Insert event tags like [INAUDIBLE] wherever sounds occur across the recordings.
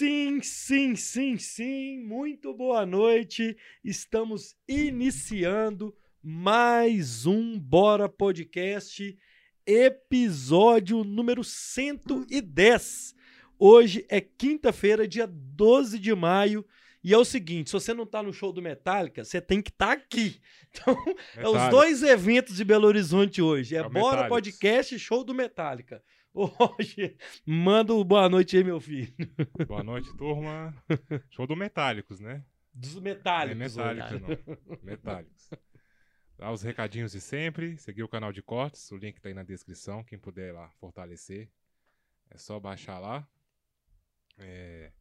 Sim, sim, sim, sim. Muito boa noite. Estamos iniciando mais um Bora Podcast, episódio número 110. Hoje é quinta-feira, dia 12 de maio. E é o seguinte, se você não tá no show do Metallica, você tem que estar tá aqui. [LAUGHS] Então, é os dois eventos de Belo Horizonte hoje. É, é Bora Podcast e show do Metallica. Hoje, manda um boa noite aí, meu filho. Boa noite, turma. Show do Metálicos, né? Dos Metálicos. É Metálica, não. Metálicos. Dá os recadinhos de sempre. Seguir o canal de cortes. O link tá aí na descrição. Quem puder lá fortalecer. É só baixar lá. É...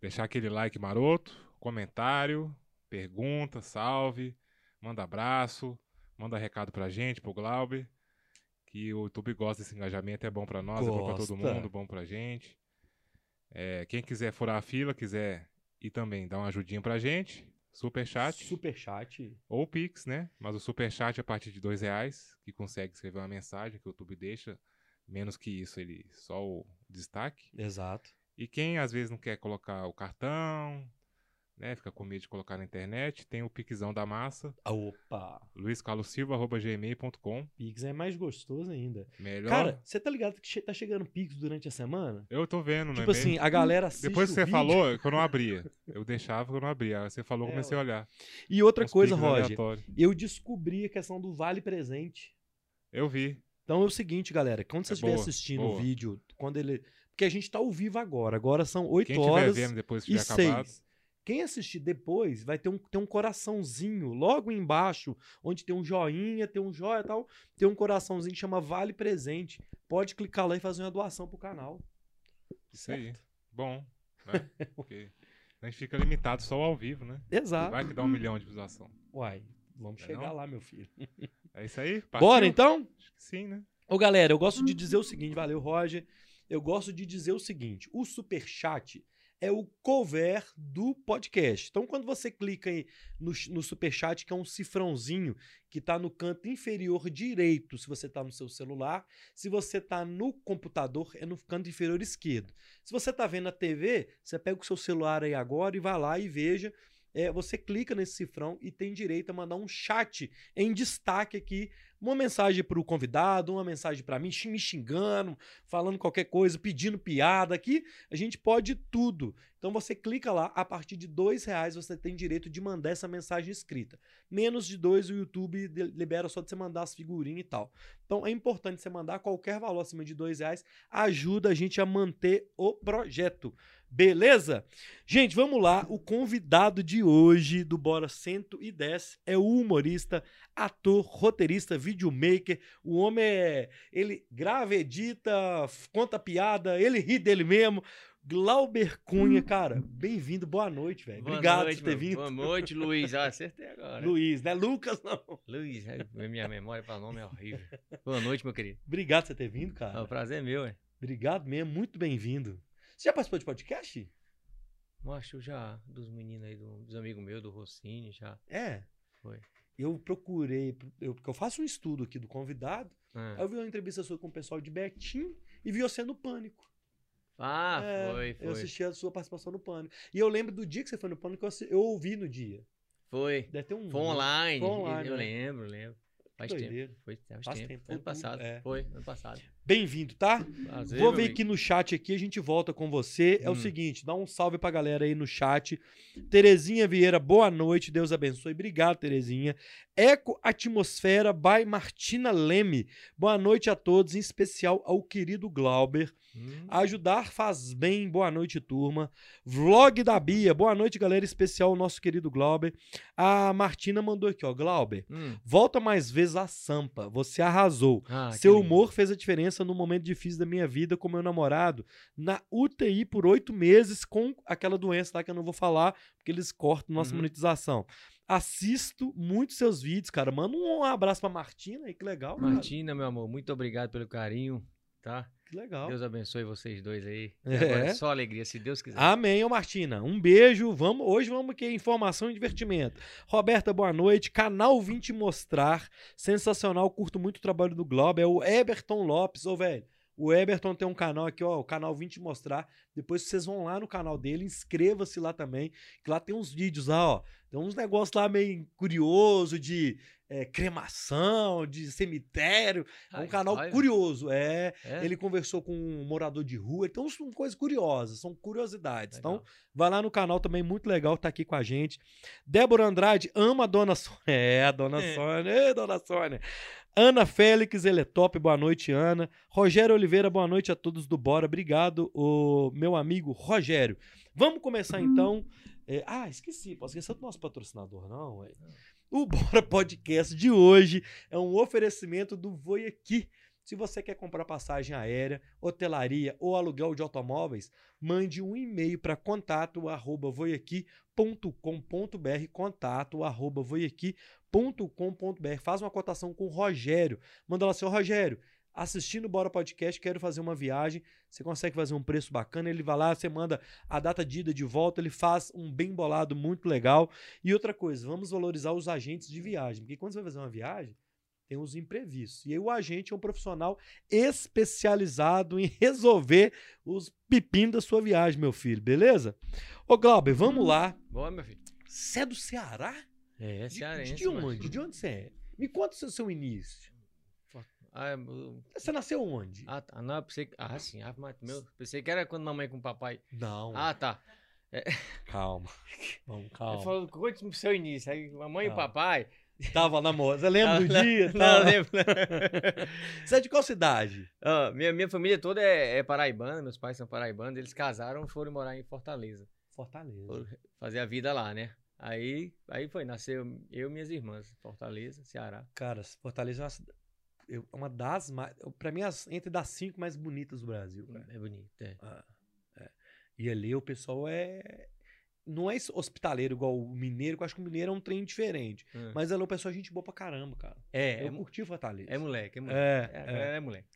Deixar aquele like maroto. Comentário. Pergunta, salve. Manda abraço. Manda recado pra gente, pro Glauber que o YouTube gosta desse engajamento, é bom para nós, gosta. é bom para todo mundo, bom pra gente. É, quem quiser furar a fila, quiser e também dar uma ajudinha pra gente, super chat. Super chat. Ou Pix, né? Mas o super chat é a partir de dois reais, que consegue escrever uma mensagem que o YouTube deixa. Menos que isso, ele só o destaque. Exato. E quem às vezes não quer colocar o cartão, né? Fica com medo de colocar na internet. Tem o Pixão da Massa. Opa! luiscarlosilva.gmail.com Pix é mais gostoso ainda. Melhor. Cara, você tá ligado que tá chegando Pix durante a semana? Eu tô vendo, né? Tipo assim, a galera assiste Depois que você falou, que eu não [LAUGHS] abria. Eu deixava que eu não abria. Você falou, é, comecei a olhar. E outra Uns coisa, Roger, eu descobri a questão do vale presente. Eu vi. Então é o seguinte, galera, quando você é estiver assistindo o vídeo, quando ele. Porque a gente tá ao vivo agora. Agora são 8 Quem horas. Vendo depois que tiver acabado. 6. Quem assistir depois vai ter um, ter um coraçãozinho logo embaixo, onde tem um joinha, tem um joia e tal, tem um coraçãozinho que chama Vale Presente. Pode clicar lá e fazer uma doação pro canal. Isso certo? aí. Bom, né? [LAUGHS] Porque a gente fica limitado só ao vivo, né? Exato. Vai que dá um milhão de visualização. Uai, vamos é chegar não? lá, meu filho. É isso aí? Partiu? Bora então? Acho que sim, né? Ô, galera, eu gosto de dizer o seguinte, valeu, Roger. Eu gosto de dizer o seguinte: o super chat é o cover do podcast. Então, quando você clica aí no, no superchat, que é um cifrãozinho que está no canto inferior direito, se você está no seu celular. Se você está no computador, é no canto inferior esquerdo. Se você está vendo a TV, você pega o seu celular aí agora e vai lá e veja é, você clica nesse cifrão e tem direito a mandar um chat em destaque aqui, uma mensagem para o convidado, uma mensagem para mim, me xingando, falando qualquer coisa, pedindo piada aqui, a gente pode tudo. Então você clica lá, a partir de dois reais você tem direito de mandar essa mensagem escrita. Menos de dois o YouTube libera só de você mandar as figurinhas e tal. Então é importante você mandar qualquer valor acima de dois reais, ajuda a gente a manter o projeto. Beleza? Gente, vamos lá. O convidado de hoje do Bora 110 é o humorista, ator, roteirista, videomaker. O homem é. Ele grava, edita, conta piada, ele ri dele mesmo. Glauber Cunha, cara, bem-vindo, boa noite, velho. Obrigado noite, por ter vindo. Boa noite, Luiz. Ah, acertei agora. Luiz, né? Lucas, não. Luiz, é, minha memória para nome é horrível. Boa noite, meu querido. Obrigado por você ter vindo, cara. o prazer é meu, é. Obrigado mesmo, muito bem-vindo. Você já participou de podcast? Acho já, dos meninos aí, do, dos amigos meus, do Rossini, já. É? Foi. Eu procurei, eu, porque eu faço um estudo aqui do convidado, é. aí eu vi uma entrevista sua com o pessoal de Betim e vi você no Pânico. Ah, é, foi, foi. Eu assisti a sua participação no Pânico. E eu lembro do dia que você foi no Pânico, eu, eu ouvi no dia. Foi. Deve ter um. Foi online. Foi online. Eu né? lembro, lembro. Faz tempo. Foi, faz, faz tempo. tempo. Ano passado. É. Foi, ano passado. Bem-vindo, tá? Prazer, Vou ver aqui no chat aqui, a gente volta com você. É hum. o seguinte, dá um salve pra galera aí no chat. Terezinha Vieira, boa noite, Deus abençoe. Obrigado, Terezinha. Eco Atmosfera by Martina Leme. Boa noite a todos, em especial ao querido Glauber. Hum. Ajudar faz bem, boa noite, turma. Vlog da Bia, boa noite, galera, especial ao nosso querido Glauber. A Martina mandou aqui, ó, Glauber, hum. volta mais vezes a Sampa, você arrasou. Ah, Seu humor fez a diferença no momento difícil da minha vida com meu namorado, na UTI por oito meses com aquela doença lá que eu não vou falar, porque eles cortam nossa uhum. monetização. Assisto muito seus vídeos, cara. Manda um abraço pra Martina aí, que legal. Martina, cara. meu amor, muito obrigado pelo carinho, tá? Que legal. Deus abençoe vocês dois aí. É. só alegria, se Deus quiser. Amém, ô Martina. Um beijo. Vamos, hoje vamos aqui informação e divertimento. Roberta, boa noite. Canal 20 Mostrar. Sensacional, curto muito o trabalho do Globo. É o Eberton Lopes. Ô, velho, O Eberton tem um canal aqui, ó, o canal Vim Te Mostrar. Depois vocês vão lá no canal dele, inscreva-se lá também, que lá tem uns vídeos lá, ó. Tem uns negócios lá meio curioso de é, cremação, de cemitério. É um Ai, canal vai, curioso, é. É? Ele conversou com um morador de rua, então são coisas curiosas, são curiosidades. Então, Legal. vai lá no canal também, muito legal, tá aqui com a gente. Débora Andrade ama a Dona Sônia. É, a Dona. [LAUGHS] Sônia, Ê, Dona Sônia. Ana Félix, ele é top, boa noite, Ana. Rogério Oliveira, boa noite a todos do Bora. Obrigado, o meu amigo Rogério. Vamos começar então. é, ah, esqueci, posso esquecer do nosso patrocinador, não? ué. O Bora Podcast de hoje é um oferecimento do Voi Aqui. Se você quer comprar passagem aérea, hotelaria ou aluguel de automóveis, mande um e-mail para contato arroba voiaqui.com.br contato arroba voiaqui.com.br Faz uma cotação com o Rogério. Manda lá, seu Rogério, assistindo o Bora Podcast, quero fazer uma viagem. Você consegue fazer um preço bacana. Ele vai lá, você manda a data de ida de volta, ele faz um bem bolado muito legal. E outra coisa, vamos valorizar os agentes de viagem, porque quando você vai fazer uma viagem, tem os imprevistos. E aí o agente é um profissional especializado em [LAUGHS] resolver os pepinos da sua viagem, meu filho, beleza? Ô, Glauber, vamos lá. Boa, meu filho. Você é do Ceará? É, De- cearense. de, mas- onde? De onde você é? Me conta o seu, seu início. Ah, eu- Você nasceu onde? ah, tá. Não, eu pensei que. Ah, sim. Ah, mas meu, pensei que era quando mamãe com o papai. Não, Ah, tá. calma. [LAUGHS] Vamos, Ele calma. falou, conte o seu início. Aí, mamãe e o Calma. papai. Tava namorando. Você lembra do dia? Não, Tava- lembro. [LAUGHS] Você é de qual cidade? Ah, minha, minha família toda é, é paraibana, meus pais são paraibanos, eles casaram e foram morar em Fortaleza. Fortaleza. Foram fazer a vida lá, né? Aí, aí foi, nasceu eu e minhas irmãs, Fortaleza, Ceará. Cara, Fortaleza é uma, é uma das mais. Pra mim, as, entre das cinco mais bonitas do Brasil. Cara. É bonito, é. Ah, é. E ali o pessoal é. Não é esse hospitaleiro igual o mineiro, que eu acho que o mineiro é um trem diferente. Hum. Mas ali o pessoal é gente boa pra caramba, cara. É, eu é, curti Fortaleza. é moleque, é moleque. É, É, é. é moleque.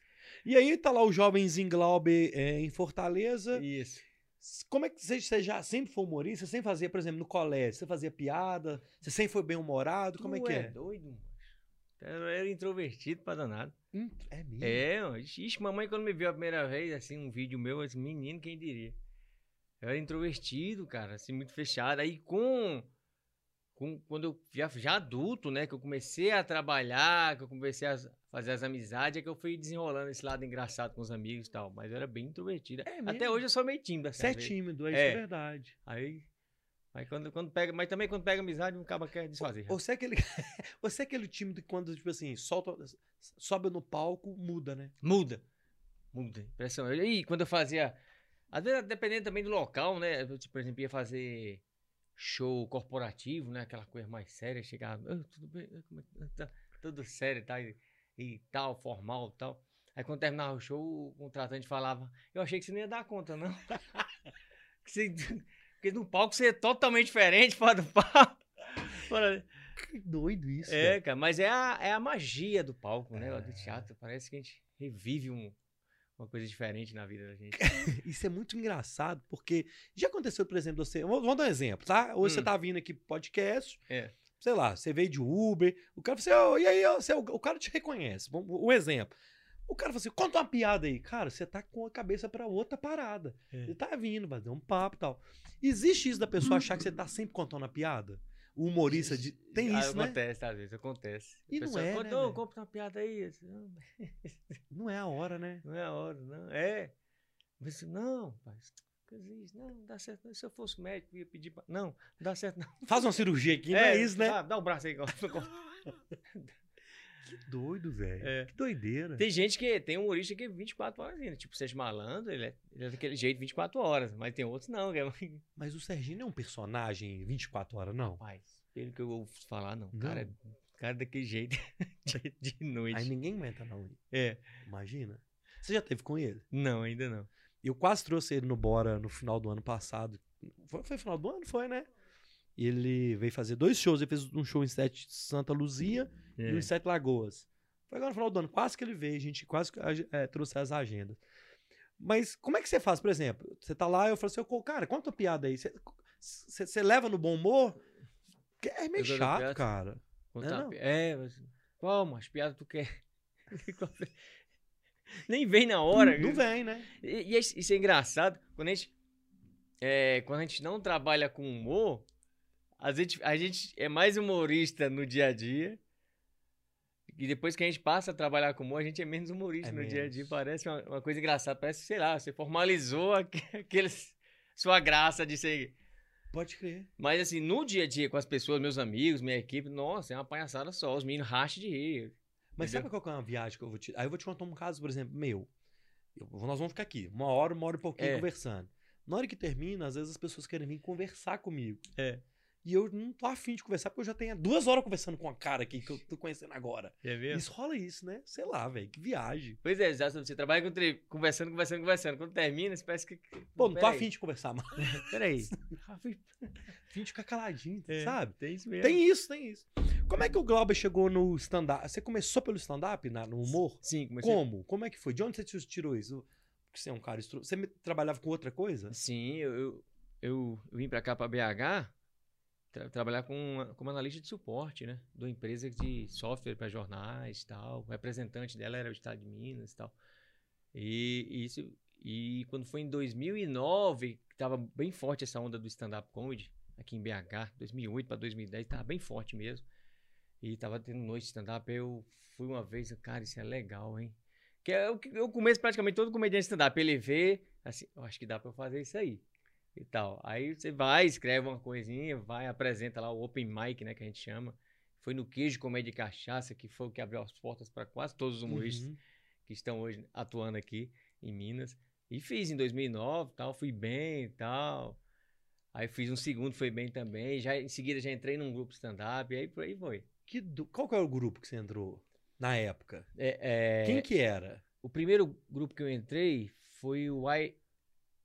E aí tá lá o jovenzinho Glaube é, em Fortaleza. Isso. Como é que você, você já sempre foi humorista? Você sempre fazia, por exemplo, no colégio, você fazia piada? Você sempre foi bem-humorado? Como é que é? doido, mano. Eu era introvertido pra danado. É mesmo? É, mano. Ixi, mamãe quando me viu a primeira vez, assim, um vídeo meu, eu disse, menino, quem diria? Eu era introvertido, cara, assim, muito fechado. Aí com, com quando eu já, já adulto, né, que eu comecei a trabalhar, que eu comecei a fazer as amizades, é que eu fui desenrolando esse lado engraçado com os amigos e tal. Mas eu era bem introvertido. É Até hoje eu sou meio tímido, assim. Você é tímido, é, isso É. é verdade. Aí, aí quando, quando pega, mas também quando pega amizade, um cara quer desfazer. Você é aquele, [LAUGHS] você é aquele tímido que quando, tipo assim, solta, sobe no palco, muda, né? Muda. Muda. Impressão. E quando eu fazia. Às vezes, dependendo também do local, né? Eu, tipo, por exemplo, ia fazer show corporativo, né? Aquela coisa mais séria. Chegava. "Ah, tudo bem? Como é tá? Tudo sério tá? e, e tal, formal e tal. Aí quando terminava o show, o contratante falava: Eu achei que você não ia dar conta, não. [LAUGHS] Que você- Porque no palco você é totalmente diferente fora do palco. Que doido isso. é, cara, mas é a, é a magia do palco, né? É. Do teatro. Parece que a gente revive um- uma coisa diferente na vida da gente. Isso é muito engraçado, porque já aconteceu, por exemplo, você. Vamos dar um exemplo, tá? Hoje você Hum. tá vindo aqui pro podcast. É. Sei lá, você veio de Uber, o cara falou assim, "Ô, e aí, você, é o, cara te reconhece. Um exemplo. O cara falou assim: conta uma piada aí. Cara, você tá com a cabeça pra outra parada. É. Ele tá vindo, vai dar um papo e tal. Existe isso da pessoa achar que você tá sempre contando a piada? O humorista de... tem Ah, isso, né? Acontece, às vezes, acontece. E não é, "Conta- né, Ô, velho? compra uma piada aí. Eu Não, Não é a hora, né? [LAUGHS] não é a hora, não. É. Eu disse, não, pai. Não, não dá certo. não. Se eu fosse médico, eu ia pedir pra... Não, não dá certo, não. Faz uma cirurgia aqui, [LAUGHS] não é isso, né? Dá, dá o braço aí. [LAUGHS] Que doido, velho. É. Que doideira. Tem gente que tem um humorista que é 24 horas ainda. Tipo, o Sérgio Malandro, ele é, ele é daquele jeito 24 horas. Mas tem outros não, é Mas o Serginho não é um personagem 24 horas, não. Rapaz, pelo que eu ouço falar, não. Não? Cara, cara daquele jeito [LAUGHS] de, de noite. Aí ninguém aguenta, não. É. Imagina. Você já teve com ele? Não, ainda não. Eu quase trouxe ele no Bora no final do ano passado. Foi, foi final do ano? Foi, né? Ele veio fazer dois shows. Ele fez um show em Sete Santa Luzia e um em Sete Lagoas. Foi agora no final do ano. Quase que ele veio. A gente quase que, é, trouxe as agendas. Mas como é que você faz, por exemplo? Você tá lá, eu falo assim, "Ô, cara, conta piada aí. Você, você, você leva no bom humor? É meio Eu chato, piada. cara. Contar não? pi- É, mas. Qual, mas piada tu quer? [LAUGHS] Nem vem na hora. Não vem, né? E, e é- isso é engraçado. Quando a gente. é, quando a gente não trabalha com humor, a gente, a gente é mais humorista no dia a dia. E depois que a gente passa a trabalhar com humor, a gente é menos humorista É no dia a dia. menos. Parece uma, uma coisa engraçada. Parece, sei lá, você formalizou [LAUGHS] aque- aqueles, sua graça de ser. Pode crer. Mas assim, no dia a dia com as pessoas, meus amigos, minha equipe, nossa, é uma palhaçada só. Os meninos racham de rir. Mas Entendeu? sabe qual que é uma viagem que eu vou te. Aí eu vou te contar um caso, por exemplo, meu. Eu- nós vamos ficar aqui, uma hora, uma hora e pouquinho É. conversando. Na hora que termina, às vezes as pessoas querem vir conversar comigo. É. E eu não tô afim de conversar, porque eu já tenho duas horas conversando com a cara aqui que eu tô conhecendo agora. É Isso rola isso, né? Sei lá, velho, que viagem. Pois é, exato. Você trabalha com tre- conversando, conversando, conversando. Quando termina, você parece que. Pô, não tô Peraí, afim de conversar mais. [LAUGHS] Peraí. [LAUGHS] [LAUGHS] afim de ficar caladinho, É. sabe? Tem isso mesmo. Tem isso, tem isso. Como é que o Glauber chegou no stand-up? Você começou pelo stand-up, na- no humor? Sim, comecei. Como? Como é que foi? De onde você tirou isso? Porque você é um cara estru... Você trabalhava com outra coisa? Sim, eu, eu, eu vim pra cá, pra BH, tra- trabalhar com, como analista de suporte, né? De uma empresa de software para jornais e tal. O representante dela era o estado de Minas e tal. E, e isso, e quando foi em 2009, que tava bem forte essa onda do stand-up comedy, aqui em BH, 2008 para 2010, tava bem forte mesmo. E tava tendo noite de stand-up, eu fui uma vez, cara, isso é legal, hein? Que é o que eu começo praticamente todo comediante stand-up, ele vê, assim, eu acho que dá pra eu fazer isso aí. E tal. Aí você vai, escreve uma coisinha, vai, apresenta lá o open mic, né, que a gente chama. Foi no Queijo Comédia e Cachaça, que foi o que abriu as portas para quase todos os humoristas Uhum. que estão hoje atuando aqui em Minas. E fiz em 2009, tal, fui bem e tal. Aí fiz um segundo, foi bem também. Já em seguida já entrei num grupo stand-up, e aí por aí foi. Que do- Qual que era o grupo que você entrou na época? É, é, Quem que era? O primeiro grupo que eu entrei foi o I,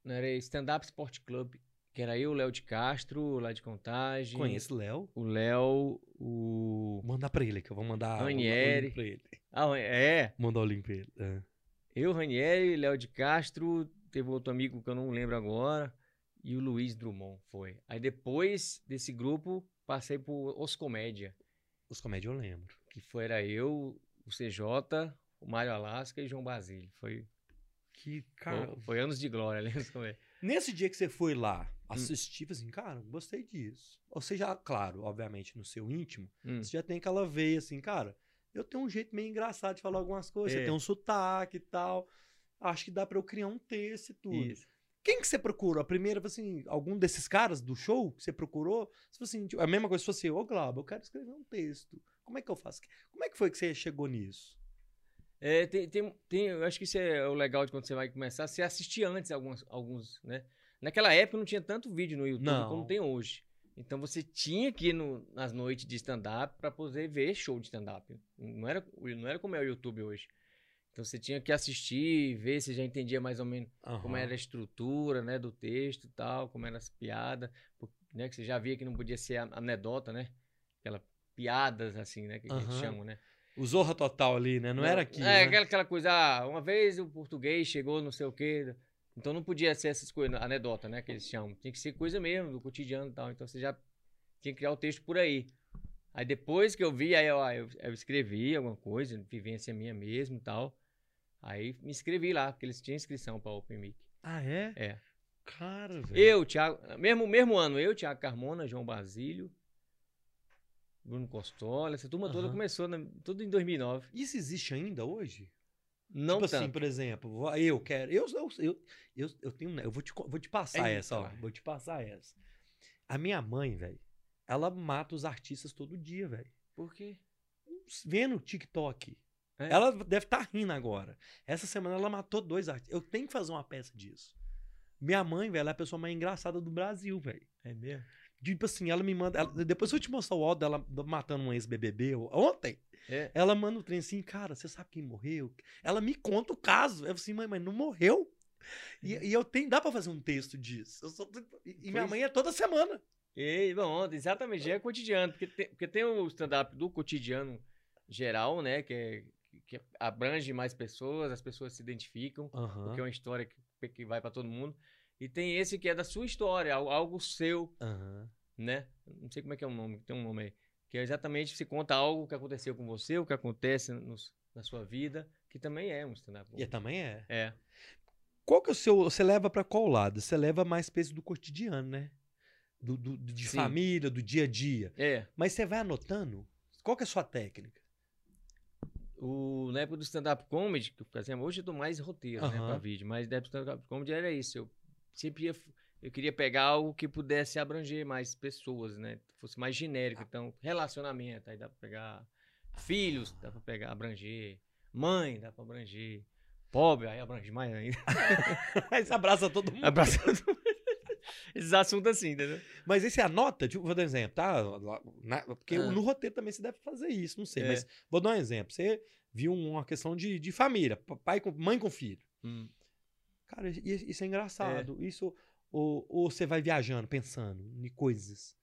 era Stand Up Sport Club, que era eu, o Léo de Castro, lá de Contagem. Conheço o Léo. O Léo, o. Mandar pra ele, que eu vou mandar Ranieri. pra ele. Ah, é. Mandar o link pra ele. É. Eu, Ranieri, Léo de Castro, teve outro amigo que eu não lembro agora, e o Luiz Drummond foi. Aí depois desse grupo, passei por Os Comédia, Os comédias eu lembro. que foi, era eu, o CJ, o Mário Alasca e João Basílio. Foi, Que, cara... foi, foi anos de glória [LAUGHS] Comédia. Nesse dia que você foi lá assistir, falei assim, cara, gostei disso. Ou seja, claro, obviamente, no seu íntimo, Hum. você já tem aquela veia assim, cara, eu tenho um jeito meio engraçado de falar algumas coisas, É. você tem um sotaque e tal. Acho que dá pra eu criar um texto e tudo. Isso. Quem que você procurou? A primeira, assim, algum desses caras do show que você procurou? Se assim, tipo, a mesma coisa se fosse, ô Glauber, eu quero escrever um texto. Como é que eu faço? Como é que foi que você chegou nisso? É, tem, tem, tem- eu acho que isso é o legal de quando você vai começar, você assistir antes alguns, alguns, né? Naquela época não tinha tanto vídeo no YouTube Não. como tem hoje. Então você tinha que ir no- nas noites de stand-up para poder ver show de stand-up. Não era, não era como é o YouTube hoje. Então você tinha que assistir, ver se já entendia mais ou menos como era a estrutura, né, do texto e tal, como eram as piadas, né, que você já via que não podia ser anedota, né? Aquela piadas assim, né, que a gente chama, né? O Zorra Total ali, né? Não, era aqui. É, né? aquela, aquela coisa, ah, uma vez o português chegou, não sei o quê. Então não podia ser essas coisas, anedota, né, que eles chamam. Tinha que ser coisa mesmo, do cotidiano e tal. Então você já tinha que criar o texto por aí. Aí depois que eu vi, aí eu, ah, eu, eu escrevi alguma coisa, vivência minha mesmo e tal. Aí me inscrevi lá, porque eles tinham inscrição para Open Mic. Ah, é? É. Cara, velho. Eu, Thiago, mesmo, mesmo ano, eu, Thiago Carmona, João Basílio, Bruno Costola, essa turma toda Aham. começou na- tudo em 2009. Isso existe ainda hoje? Não tipo tanto. assim, por exemplo, eu quero. Eu, eu, eu, eu, tenho. um Eu vou te, vou te passar Eita essa, ó. lá. Vou te passar essa. A minha mãe, velho, ela mata os artistas todo dia, velho. Por quê? Vendo o TikTok. É. Ela deve estar rindo agora. Essa semana ela matou dois artistas. Eu tenho que fazer uma peça disso. Minha mãe, velho, ela é a pessoa mais engraçada do Brasil, velho. É mesmo? Tipo assim, ela me manda. ela- depois eu te mostrar o áudio dela matando um ex-BBB ontem. É. Ela manda um trem assim, cara, você sabe quem morreu? Ela me conta o caso. Eu falo assim, mãe, mas não morreu? E, e eu tenho, dá pra fazer um texto disso. Só- e e minha Pois- mãe é toda semana. E, bom, exatamente, já é cotidiano. Porque tem, porque tem o stand-up do cotidiano geral, né? Que, é- que abrange mais pessoas, as pessoas se identificam, porque é uma história que, que vai pra todo mundo. E tem esse que é da sua história, al- algo seu, Aham. né? Não sei como é que é o nome, tem um nome aí. Que é exatamente se conta algo que aconteceu com você, o que acontece nos- na sua vida, que também é um stand-up E comedy. também é. É. Qual que é o seu. Você leva pra qual lado? Você leva mais peso do cotidiano, né? Do, do- de Sim. família, do dia a dia. É. Mas você vai anotando? Qual que é a sua técnica? O, na época do stand-up comedy, que, por exemplo, hoje eu dou mais roteiro, né, Aham. pra vídeo, mas na época do stand-up comedy era isso. Eu sempre ia, eu queria pegar algo que pudesse abranger mais pessoas, né? Fosse mais genérico. Então, relacionamento, aí dá pra pegar filhos, dá pra pegar, abranger. Mãe, dá pra abranger. Pobre, aí abrange mais ainda. [LAUGHS] Aí você abraça todo mundo. Abraçando. [LAUGHS] Esses assuntos assim, entendeu? Mas aí você anota, tipo, vou dar um exemplo, tá? Na- porque Ah. no roteiro também você deve fazer isso, não sei. É. Mas vou dar um exemplo. Você viu uma questão de, de família, pa- pai com, mãe com filho. Cara, isso é engraçado. Isso. Ou, ou você vai viajando, pensando em coisas.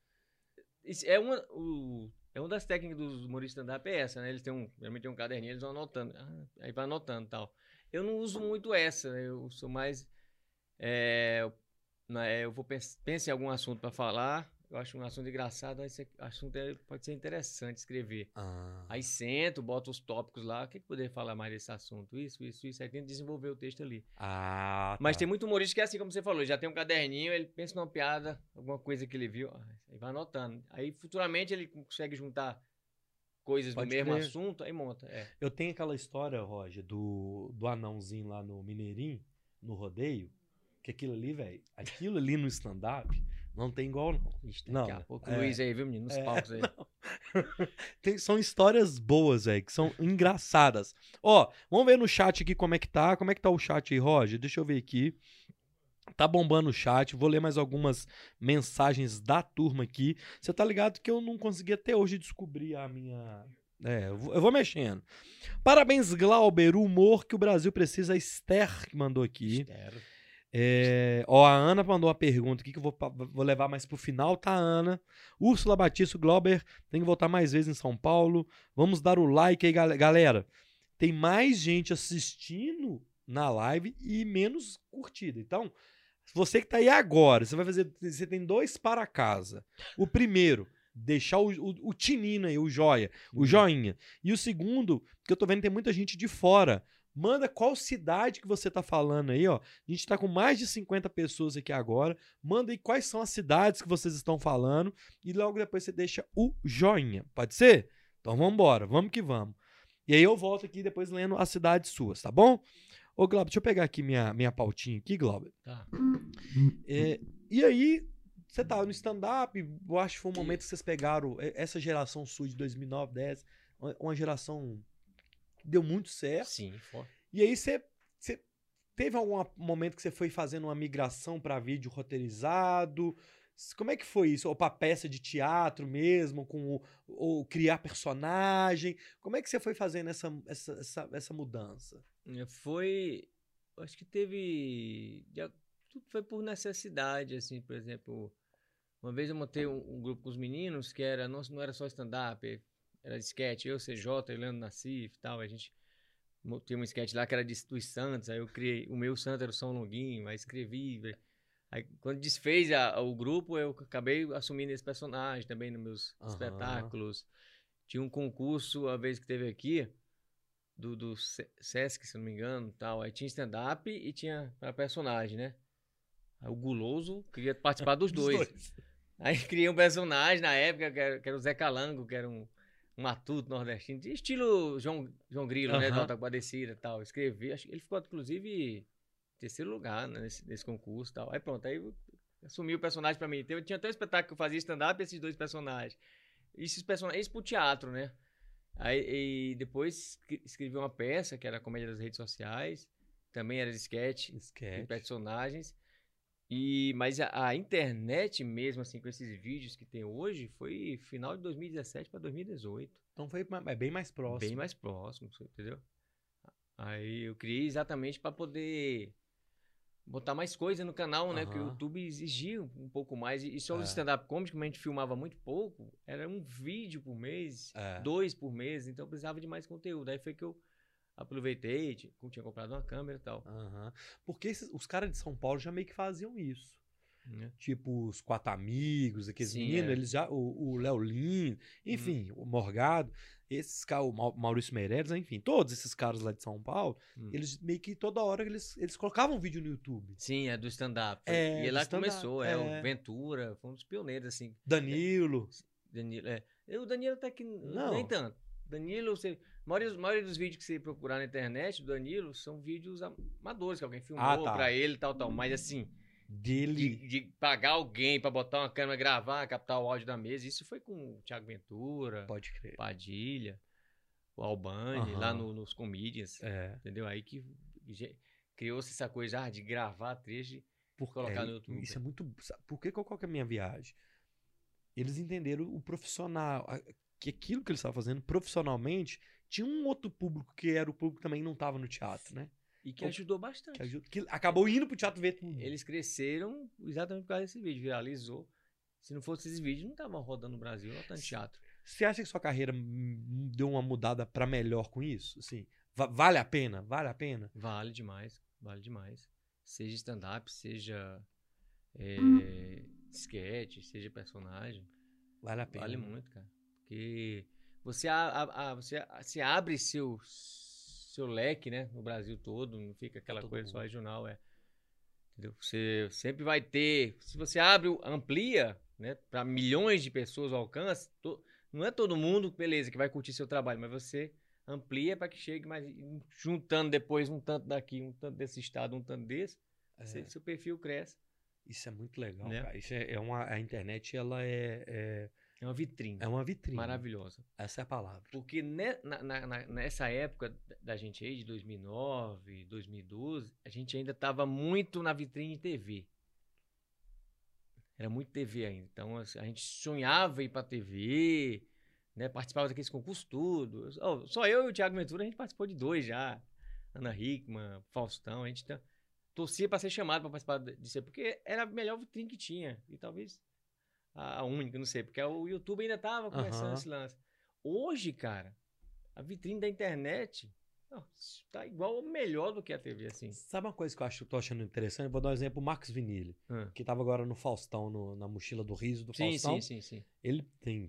Isso é uma, o, é uma das técnicas dos humoristas é essa, né? Eles têm um, realmente tem um caderninho, eles vão anotando. Ah, aí vai anotando e tal. Eu não uso muito essa, né? eu sou mais. É, né, eu vou pens penso em algum assunto para falar, eu acho um assunto engraçado, esse assunto é- pode ser interessante escrever. Ah. Aí sento, boto os tópicos lá, o que, que poderia falar mais desse assunto? Isso, isso, isso, aí tento desenvolver o texto ali. Ah, Mas tá. tem muito humorista que é assim, como você falou, já tem um caderninho, ele pensa numa piada, alguma coisa que ele viu, aí vai anotando. Aí futuramente ele consegue juntar coisas Pode do mesmo crer. assunto, aí monta. É. Eu tenho aquela história, Roger, do, do anãozinho lá no Mineirinho, no rodeio, que aquilo ali, velho, aquilo ali no stand-up não tem igual, não. Ixi, daqui Não, a pouco é. Luiz aí, viu, menino? Nos É, palcos aí. [LAUGHS] Tem- são histórias boas, velho, que são engraçadas. Ó, vamos ver no chat aqui como é que tá. Como é que tá o chat aí, Roger? Deixa eu ver aqui. Tá bombando o chat. Vou ler mais algumas mensagens da turma aqui. Você tá ligado que eu não consegui até hoje descobrir a minha. É, eu vou, eu vou mexendo. Parabéns, Glauber. O humor que o Brasil precisa. A Esther que mandou aqui. Espero. É, ó, a Ana mandou uma pergunta aqui que eu vou, vou levar mais pro final, tá, Ana? Úrsula Batista, o Glauber tem que voltar mais vezes em São Paulo. Vamos dar o like aí, gal- galera. Tem mais gente assistindo na live e menos curtida. Então, você que tá aí agora, você vai fazer. Você tem dois para casa. O primeiro, deixar o, o, o tinino aí, o joia, o joinha. E o segundo, que eu tô vendo que tem muita gente de fora. Manda qual cidade que você tá falando aí, ó. A gente tá com mais de 50 pessoas aqui agora. Manda aí quais são as cidades que vocês estão falando. E logo depois você deixa o joinha. Pode ser? Então vamos embora, vamos que vamos. E aí eu volto aqui depois lendo as cidades suas, tá bom? Ô, Glauber, deixa eu pegar aqui minha, minha pautinha aqui, Glauber. Tá. É, e aí, você tá no stand-up, eu acho que foi um momento que vocês pegaram é, essa geração sua de 2009, 10, uma- geração deu muito certo. Sim, for... E aí você, teve algum momento que você foi fazendo uma migração para vídeo roteirizado? Como é que foi isso? Ou para peça de teatro mesmo, com o, ou criar personagem? Como é que você foi fazendo essa, essa, essa, essa mudança? É, Foi. Acho que teve. já- Tudo foi por necessidade, assim, por exemplo. Uma vez eu montei um, um grupo com os meninos que era. Não, não era só stand-up, era sketch. Eu, CJ, Leandro Nassif e tal. A gente tinha um sketch lá que era de, dos Santos. Aí eu criei. O meu santo era o São Longuinho, aí escrevi. Aí quando desfez a- o grupo, eu acabei assumindo esse personagem também nos meus Aham. espetáculos. Tinha um concurso, a vez que teve aqui, do, do Se- Sesc, se não me engano, tal. Aí tinha stand-up e tinha para personagem, né? Aí o Guloso queria participar dos [LAUGHS] dois. Aí [LAUGHS] criei um personagem na época, que era, que era o Zé Calango, que era um matuto nordestino, de estilo João, João Grilo, né? Aham. Da Alta Guadecida e tal. Escrevi, acho que ele ficou, inclusive, em terceiro lugar né, nesse, nesse concurso e tal. Aí pronto, aí eu assumi o personagem pra mim. Então, eu tinha até um espetáculo que eu fazia stand-up esses dois personagens. Esses personagens, isso pro teatro, né? Aí e depois escre- escrevi uma peça, que era comédia das redes sociais. Também era de sketch, com Esquete. personagens. E, mas a, a internet mesmo, assim, com esses vídeos que tem hoje, foi final de 2017 para 2018. Então foi é bem mais próximo. Bem mais próximo, entendeu? Aí eu criei exatamente para poder botar mais coisa no canal, né? Que o. YouTube exigia um pouco mais. E só É. os stand-up comedy, como a gente filmava muito pouco, era um vídeo por mês, É. dois por mês, então eu precisava de mais conteúdo. Aí foi que eu aproveitei, ti- tinha comprado uma câmera e tal. Aham. Porque esses- os caras de São Paulo já meio que faziam isso. Né? tipo os quatro amigos, aqueles Sim, meninos, é. eles já, o Léo Lin, enfim, o Morgado, esses caras, o Mau- Maurício Meirelles, enfim, todos esses caras lá de São Paulo, Hum. eles meio que toda hora eles, eles colocavam vídeo no YouTube. Sim, é do stand-up. É, e lá começou, é, é. o Ventura, foi um dos pioneiros, assim. Danilo, Danilo, é. O Danilo até que Não. nem tanto. Danilo, você, maioria, a maioria dos vídeos que você procurar na internet do Danilo são vídeos amadores, que alguém filmou Ah, tá. pra ele e tal, tal. Mas assim, dele, de, de pagar alguém pra botar uma câmera, gravar, captar o áudio da mesa, isso foi com o Thiago Ventura, pode crer. Padilha, o Albani, lá Aham. no- nos comedians, É, entendeu? Aí que criou-se essa coisa ah, de gravar trecho por, colocar é, no YouTube. Isso é muito. Por que, que eu coloco a minha viagem? Eles entenderam o profissional, que aquilo que eles estavam fazendo profissionalmente tinha um outro público que era o público que também não estava no teatro, né? E que o- ajudou bastante. Que, ajuda- que acabou indo pro teatro ver tudo. Eles cresceram exatamente por causa desse vídeo, viralizou. Se não fosse esse vídeo, não tava rodando no Brasil, não tanto teatro. Você acha que sua carreira deu uma mudada pra melhor com isso? Assim, va- vale a pena? Vale a pena? Vale demais, vale demais. Seja stand-up, seja é, sketch, seja personagem. Vale a pena. Vale muito, cara. Porque você, a, a- a- você se abre seu, seu leque, né? No Brasil todo, não fica aquela todo coisa só mundo. regional, é. Entendeu? Você sempre vai ter. Se você abre, amplia, né? Para milhões de pessoas o alcance, to- não é todo mundo, beleza, que vai curtir seu trabalho, mas você amplia para que chegue mais. Juntando depois um tanto daqui, um tanto desse estado, um tanto desse, É, você- seu perfil cresce. Isso é muito legal, Né? cara. Isso é, é uma, a internet, ela é, é, É uma vitrine. é uma vitrine. maravilhosa. Essa é a palavra. Porque ne- na- na- nessa época da gente aí, de 2009, 2012, a gente ainda estava muito na vitrine TV. Era muito TV ainda. Então assim, a gente sonhava ir pra TV, né? participava daqueles concursos tudo. Ó, só eu e o Thiago Ventura, a gente participou de dois já. Ana Hickman, Faustão, a gente tá- torcia para ser chamado para participar disso porque era a melhor vitrine que tinha. E talvez a única, não sei, porque o YouTube ainda tava começando Aham. esse lance. Hoje, cara, a vitrine da internet ó, tá igual ou melhor do que a TV, assim. Sabe uma coisa que eu acho, tô achando interessante? Eu vou dar um exemplo, o Marcos Vinilli, Ah. que tava agora no Faustão, no- na mochila do riso do Sim, Faustão. sim, sim, sim. Ele tem.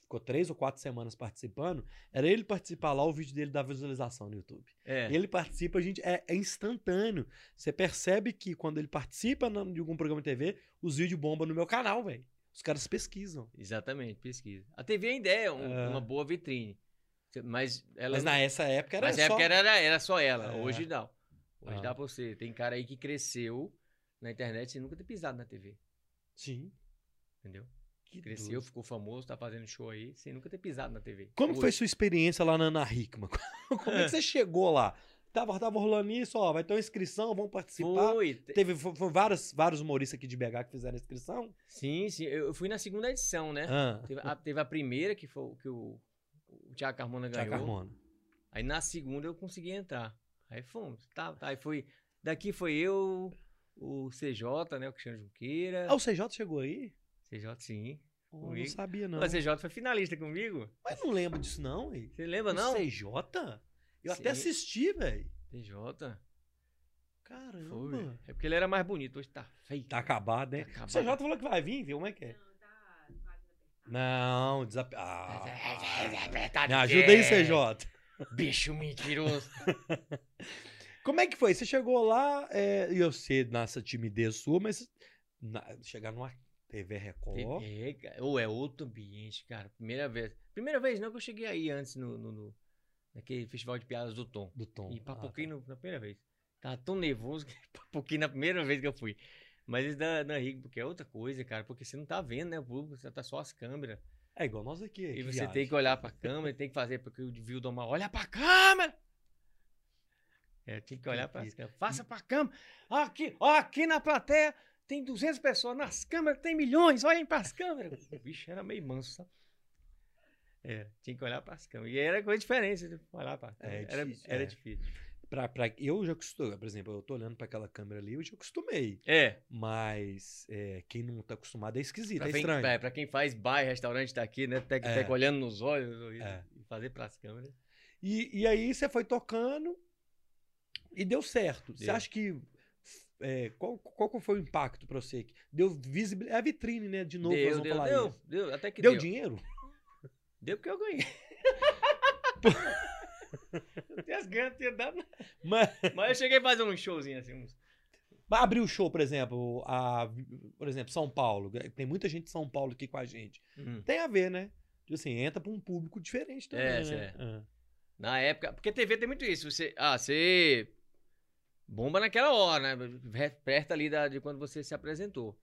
Ficou três ou quatro semanas participando. Era ele participar lá, o vídeo dele da visualização no YouTube. É, Ele participa, a gente é, é instantâneo. Você percebe que quando ele participa de algum programa de TV, os vídeos bombam no meu canal, velho. Os caras pesquisam. exatamente, pesquisa. A TV ainda é um- É. uma boa vitrine. Mas ela Mas na essa época era Mas só... na época era, era só ela. É. Hoje não. Hoje Ah. dá pra você. Tem cara aí que cresceu na internet sem nunca ter pisado na TV. Sim. Entendeu? Que Cresceu, doido. ficou famoso, tá fazendo show aí, sem nunca ter pisado na TV. Como foi Hoje. sua experiência lá na Ana Hickman? [LAUGHS] Como é que você chegou lá? Tava, tava rolando isso, ó, vai ter uma inscrição, vão participar. Foi. Teve foi, foi vários, vários humoristas aqui de BH que fizeram a inscrição. Sim, sim. Eu fui na segunda edição, né? Ah, Teve, a, teve a primeira, que foi o que o, o Thiago Carmona ganhou. Tiago Carmona. Aí na segunda eu consegui entrar. Aí fomos. Tá, tá. Aí foi. Daqui foi eu, o CJ, né? O Cristiano Junqueira. Ah, o CJ chegou aí? CJ, sim. Oh, não sabia, não. O CJ foi finalista comigo. Mas não lembro disso, não, hein? Você lembra, O não? CJ? Eu até Sim. assisti, velho. CJ. Caramba. Foi. É porque ele era mais bonito. Hoje tá feio. Tá acabado, né? Tá acabado. O CJ falou que vai vir, viu? Como é que é? Não, desap... Ah, Tá me ajuda aí, CJ. [LAUGHS] Bicho mentiroso. [LAUGHS] Como é que foi? Você chegou lá, é, e eu sei nessa timidez sua, mas na- chegar numa TV Record. É, cara. Ou é outro ambiente, cara. Primeira vez. Primeira vez não que eu cheguei aí antes no, no, no- naquele festival de piadas do Tom. Do Tom. E Ah, papoquei tá. na primeira vez. Tava tão nervoso que [LAUGHS] papoquei na primeira vez que eu fui. Mas isso da, da Rico, porque é outra coisa, cara. Porque você não tá vendo, né? O público, você tá só as câmeras. É igual nós aqui. E você viagem. tem que olhar pra câmera, tem que fazer, porque o Vildo mal olha pra câmera! É, tem que olhar pra Entendi. câmera. Faça pra câmera. Aqui, ó, aqui na plateia tem 200 pessoas, nas câmeras tem milhões, olhem pras câmeras. O bicho era meio manso, sabe? É, tinha que olhar pras câmeras. E era coisa diferente de olhar câmera. É era, difícil, era é. difícil. Pra, pra, eu já acostumei, por exemplo, eu tô olhando pra aquela câmera ali, eu já acostumei. É, Mas é, quem não tá acostumado é esquisito, pra, é quem, estranho. é, pra quem faz bar, restaurante tá aqui, né? Tem que É. ter olhando nos olhos e, É. fazer pras câmeras. E, e aí você foi tocando e deu certo. Você acha que é, qual, qual foi o impacto pra você? Deu visibilidade. É a vitrine, né? De novo, Deu, deu, falar deu, deu, até que Deu deu. dinheiro? Deu porque eu ganhei. [LAUGHS] eu tenho as ganhas, não tinha dado nada. Mas, Mas eu cheguei a fazer um showzinho assim, uns mas abriu o show, por exemplo, a, por exemplo, São Paulo. Tem muita gente de São Paulo aqui com a gente. Hum. Tem a ver, né? Tipo assim, entra pra um público diferente também, É, né? é. Ah. Na época, porque TV tem muito isso. Você, ah, você bomba naquela hora, né? Perto ali da, de quando você se apresentou.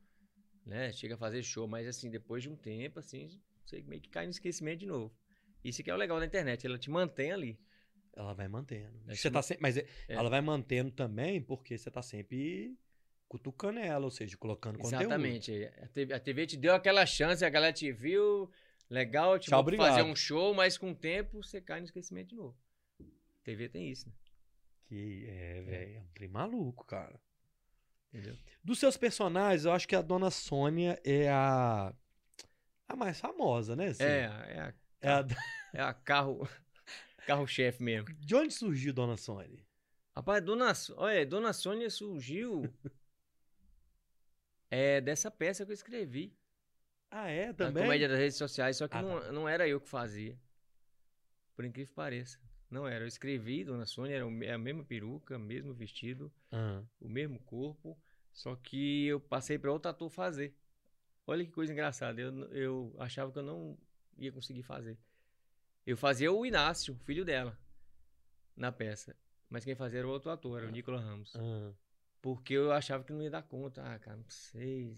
Né? Chega a fazer show, mas assim, depois de um tempo, assim, você meio que cai no esquecimento de novo. Isso que é o legal da internet, ela te mantém ali. Ela vai mantendo. É, Você se tá sempre, mas é- ela vai mantendo também porque você tá sempre cutucando ela, ou seja, colocando conteúdo. Exatamente. A TV, a te deu aquela chance, a galera te viu, legal, te Tchau, mandou fazer um show, mas com o tempo você cai no esquecimento de novo. TV tem isso, né? Que é, velho, é um trem maluco, cara. Entendeu? Dos seus personagens, eu acho que a Dona Sônia é a a mais famosa, né? assim? É, é a, É a- [LAUGHS] é a carro, [LAUGHS] carro-chefe mesmo. De onde surgiu Dona Sônia? Rapaz, Dona, olha, Dona Sônia surgiu [LAUGHS] é, dessa peça que eu escrevi. Ah, é? Também? comédia das redes sociais, só que Ah, não, tá. não era eu que fazia. Por incrível que pareça. Não era. Eu escrevi, Dona Sônia, era me- a mesma peruca, mesmo vestido, Ah, o mesmo corpo, só que eu passei para outro ator fazer. Olha que coisa engraçada. Eu, eu achava que eu não ia conseguir fazer. Eu fazia o Inácio, filho dela, na peça. Mas quem fazia era o outro ator, era o Nicolas Ramos. ah. Porque eu achava que não ia dar conta. Ah, cara, não sei.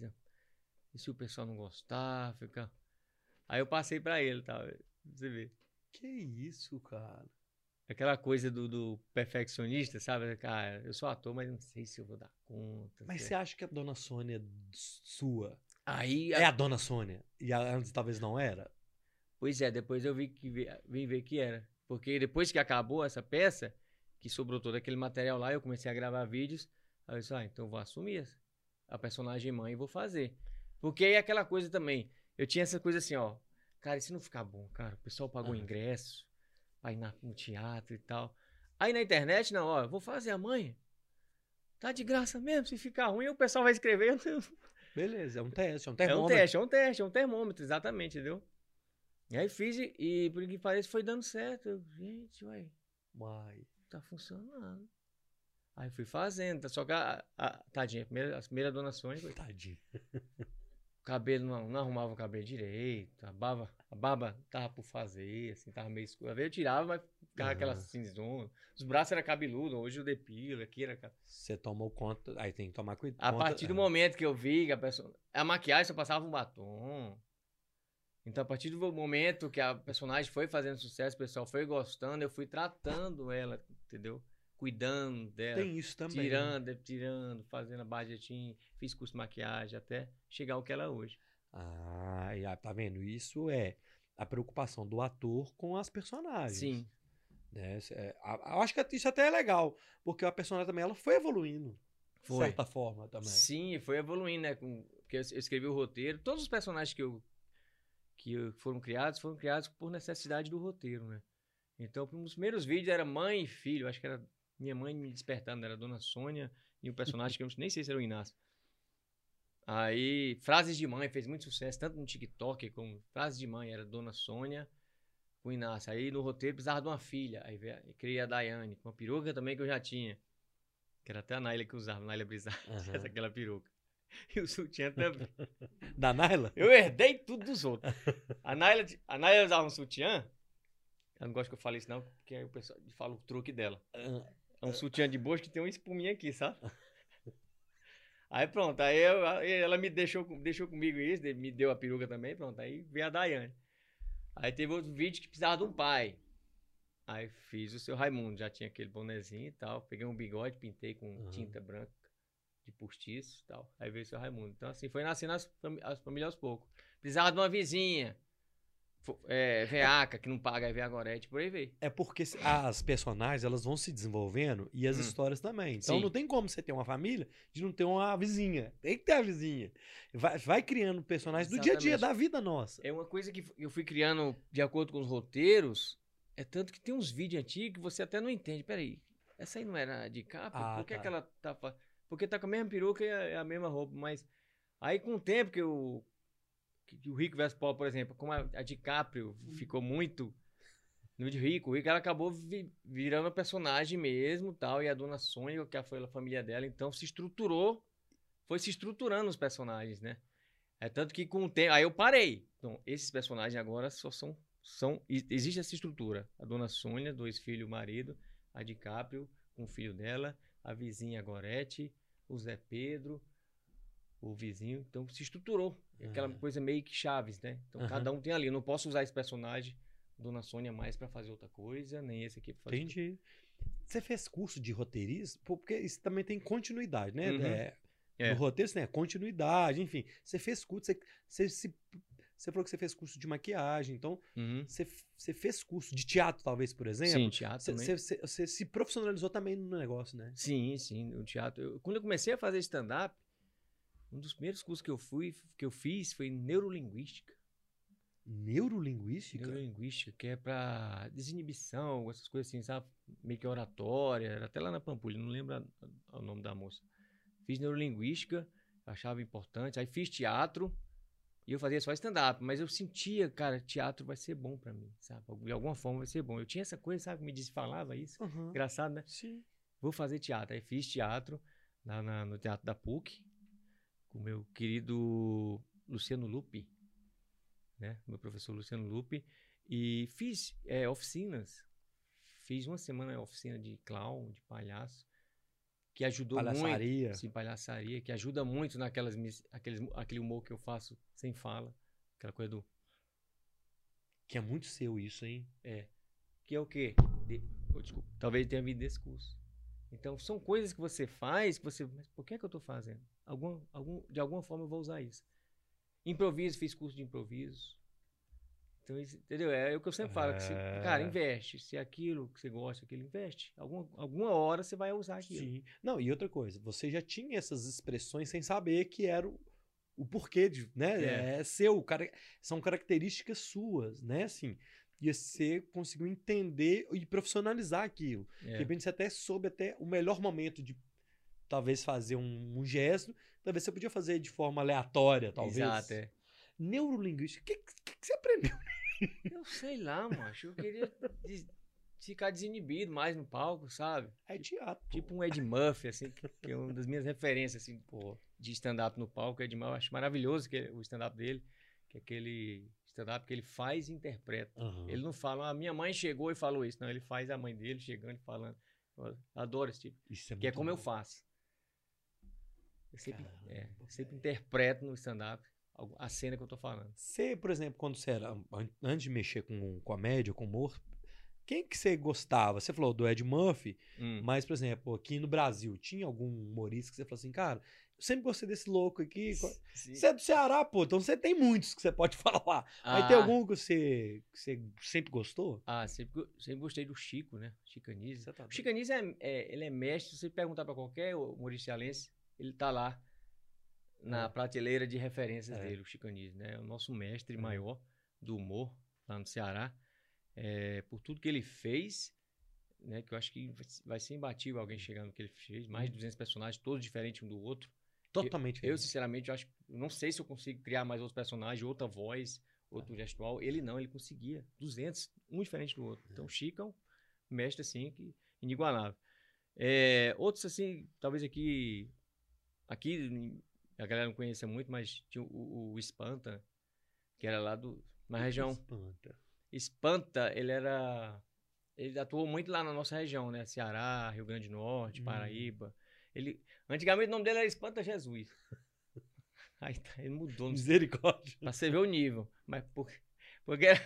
E se o pessoal não gostar, fica. Aí eu passei pra ele, tá? Pra Você vê. Que isso, cara? Aquela coisa do, do perfeccionista, sabe? Cara, eu sou ator, mas não sei se eu vou dar conta. Mas você acha que a Dona Sônia é sua Aí, é a Dona Sônia e a- antes talvez não era? pois é, depois eu vi que vi- vim ver que era. Porque depois que acabou essa peça, que sobrou todo aquele material lá, eu comecei a gravar vídeos. Aí eu disse, ah, então eu vou assumir essa- a personagem mãe e vou fazer. Porque aí é aquela coisa também. Eu tinha essa coisa assim, ó. Cara, e se não ficar bom, cara? O pessoal pagou Aham. ingresso, vai na, no teatro e tal. Aí na internet, não, ó, eu vou fazer a mãe. Tá de graça mesmo, se ficar ruim, o pessoal vai escrever. Beleza, é um teste, é um É um termômetro. teste, é um teste, é um termômetro, exatamente, entendeu? E aí fiz e, e por que parece foi dando certo. Eu, gente, uai, Uai. tá funcionando. Aí fui fazendo, só que a, a tadinha, a primeira, a primeira dona Sônia, Tadinho. o cabelo não, não arrumava o cabelo direito, a barba, a barba tava por fazer, assim, tava meio escura. Eu tirava, mas ficava aquela Aham. cinzona. Os braços eram cabeludos, hoje eu depilo, aqui era. Você tomou conta, aí tem que tomar cuidado. A partir do momento que eu vi que a pessoa. A maquiagem só passava um batom. Então, a partir do momento que a personagem foi fazendo sucesso, o pessoal foi gostando, eu fui tratando ela, entendeu? Cuidando dela. Tem isso também. né? tirando, tirando, fazendo a budgeting, fiz curso de maquiagem até chegar ao que ela é hoje. Ah, tá vendo? Isso é a preocupação do ator com as personagens. Sim. Né? É, eu acho que isso até é legal, porque a personagem também ela foi evoluindo. De Foi. certa forma também. Sim, foi evoluindo, né? Com, porque eu escrevi o roteiro. Todos os personagens que, eu, que foram criados foram criados por necessidade do roteiro, né? Então, os primeiros vídeos era mãe e filho. Acho que era minha mãe me despertando, era a Dona Sônia e o personagem que eu nem sei se era o Inácio. Aí, frases de mãe fez muito sucesso, tanto no TikTok como frases de mãe, era Dona Sônia com o Inácio. Aí no roteiro precisava de uma filha. Aí veio, a- criei a Daiane, com uma peruca também que eu já tinha. Que era até a Naila que usava, Naila Brizar, [LAUGHS] Aham. essa aquela peruca. E o sutiã também. [LAUGHS] Da Naila? Eu herdei tudo dos outros. A Naila, a Naila usava um sutiã. Eu não gosto que eu fale isso, não, porque aí o pessoal fala o truque dela. É um sutiã de boas que tem uma espuminha aqui, sabe? [LAUGHS] Aí pronto, aí, eu- ela me deixou, deixou comigo isso, me deu a peruca também, pronto. Aí veio a Daiane. Aí teve outro vídeo que precisava de um pai. Aí fiz o seu Raimundo, já tinha aquele bonezinho e tal. Peguei um bigode, pintei com Aham. tinta branca de postiço e tal. Aí veio o seu Raimundo. Então assim, foi nascendo as, fami- as famílias aos poucos. Precisava de uma vizinha. É, veaca, que não paga, a Gorete, por aí veio. É porque as personagens elas vão se desenvolvendo e as Hum. histórias também. Então Sim. não tem como você ter uma família de não ter uma vizinha. Tem que ter a vizinha. Vai, vai criando personagens do dia a dia, da vida nossa. É uma coisa que eu fui criando de acordo com os roteiros. É tanto que tem uns vídeos antigos que você até não entende. Peraí, essa aí não era de capa? Ah, Por que, tá. que ela tá. porque tá com a mesma peruca e a, é a mesma roupa, mas aí com o tempo que que o Rico vs Paulo, por exemplo, como a, DiCaprio ficou muito no de Rico, o Rico ela acabou vi, virando personagem mesmo, tal, e a dona Sônia, que foi a família dela, então se estruturou, foi se estruturando os personagens, né? É tanto que com o tempo, aí eu parei. Então, esses personagens agora só são são existe essa estrutura. A dona Sônia, dois filhos, marido, a DiCaprio com o filho dela, a vizinha Gorete, o Zé Pedro, o vizinho. Então se estruturou. Uhum. Aquela coisa meio que chaves, né? Então uhum. cada um tem ali. Eu não posso usar esse personagem, Dona Sônia, mais para fazer outra coisa, nem esse aqui pra fazer. Entendi. Você fez curso de roteirista? Porque isso também tem continuidade, né? Uhum. É, é. No roteiro, né? Continuidade, enfim. Você fez curso, você, você se você falou que você fez curso de maquiagem, então uhum. você, você fez curso de teatro, talvez, por exemplo. Sim, teatro você, também. Você, você, se profissionalizou também no negócio, né? Sim, sim, no teatro. Eu, quando eu comecei a fazer stand-up, um dos primeiros cursos que eu fui, que eu fiz foi neurolinguística. Neurolinguística? Neurolinguística, que é pra desinibição, essas coisas assim, sabe? Meio que oratória, era até lá na Pampulha, não lembro o nome da moça. Fiz neurolinguística, achava importante. Aí fiz teatro, e eu fazia só stand-up, mas eu sentia, cara, teatro vai ser bom para mim, sabe? De alguma forma vai ser bom. Eu tinha essa coisa, sabe? Me disse, falava isso. Uhum. Engraçado, né? Sim. Vou fazer teatro. Aí fiz teatro lá na, no Teatro da PUC, com o meu querido Luciano Lupe, né? Meu professor Luciano Lupe. E fiz é, oficinas. Fiz uma semana oficina de clown, de palhaço que ajudou palhaçaria. muito. Sim, palhaçaria, que ajuda muito naquelas aqueles, aquele humor que eu faço sem fala. Aquela coisa do. Que é muito seu isso, hein? É. Que é o quê? De... Oh, desculpa. Talvez tenha vindo desse curso. Então, são coisas que você faz que você. Mas por que é que eu estou fazendo? Algum, algum, de alguma forma eu vou usar isso. Improviso, fiz curso de improviso. Então, isso, entendeu? É o que eu sempre falo. Você, cara, é. investe. Se é aquilo que você gosta, aquilo, investe. Alguma, alguma hora você vai usar aquilo. Sim. Não, e outra coisa, você já tinha essas expressões sem saber que era o, o porquê de, né? É, é seu, cara, são características suas, né? Assim, e você conseguiu entender e profissionalizar aquilo. É. De repente você até soube até o melhor momento de talvez fazer um, um gesto, talvez você podia fazer de forma aleatória, talvez. Exato, é. Neurolinguística, o que, que, que você aprendeu? Eu sei lá, macho. Eu queria des ficar desinibido mais no palco, sabe? É teatro. Tipo um Ed Murphy, assim, que, é uma das minhas referências, assim, pô, de stand-up no palco. Ed Murphy, eu acho maravilhoso que, o stand-up dele, que é aquele stand-up que ele faz e interpreta. Uhum. Ele não fala, a ah, minha mãe chegou e falou isso. Não, ele faz a mãe dele chegando e falando. Eu adoro esse tipo. Isso é que é como bom. eu faço. Eu sempre, é, sempre interpreto no stand-up a cena que eu tô falando. Você, por exemplo, quando você era. Antes de mexer com comédia, com humor, quem que você gostava? Você falou do Ed Murphy, hum. mas, por exemplo, aqui no Brasil, tinha algum humorista que você falou assim, cara, eu sempre gostei desse louco aqui. Sim. Você é do Ceará, pô, então você tem muitos que você pode [LAUGHS] falar. Ah. Mas tem algum que você, que você sempre gostou? Ah, sempre, sempre gostei do Chico, né? Chicanise. Tá o Chicanise, é, é, ele é mestre, se você perguntar para qualquer cearense, ele tá lá na é. prateleira de referências é. dele, o Chicanismo, né? O nosso mestre é. maior do humor lá no Ceará. É, por tudo que ele fez, né? Que eu acho que vai ser imbatível alguém chegando no que ele fez. Mais de 200 personagens, todos diferentes um do outro. Totalmente. Eu, eu sinceramente, acho, não sei se eu consigo criar mais outros personagens, outra voz, outro gestual. Ele não, ele conseguia. 200, um diferente do outro. Então, o Chico é um mestre, assim, que inigualável. É, outros, assim, talvez aqui... Aqui a galera não conhecia muito, mas tinha o, o Espanta, que era lá do, na região. Espanta. Espanta, ele era. Ele atuou muito lá na nossa região, né? Ceará, Rio Grande do Norte, hum. Paraíba. Ele, antigamente o nome dele era Espanta Jesus. [LAUGHS] Aí tá, ele mudou. Misericórdia. Pra você ver o nível. Mas por, porque, era,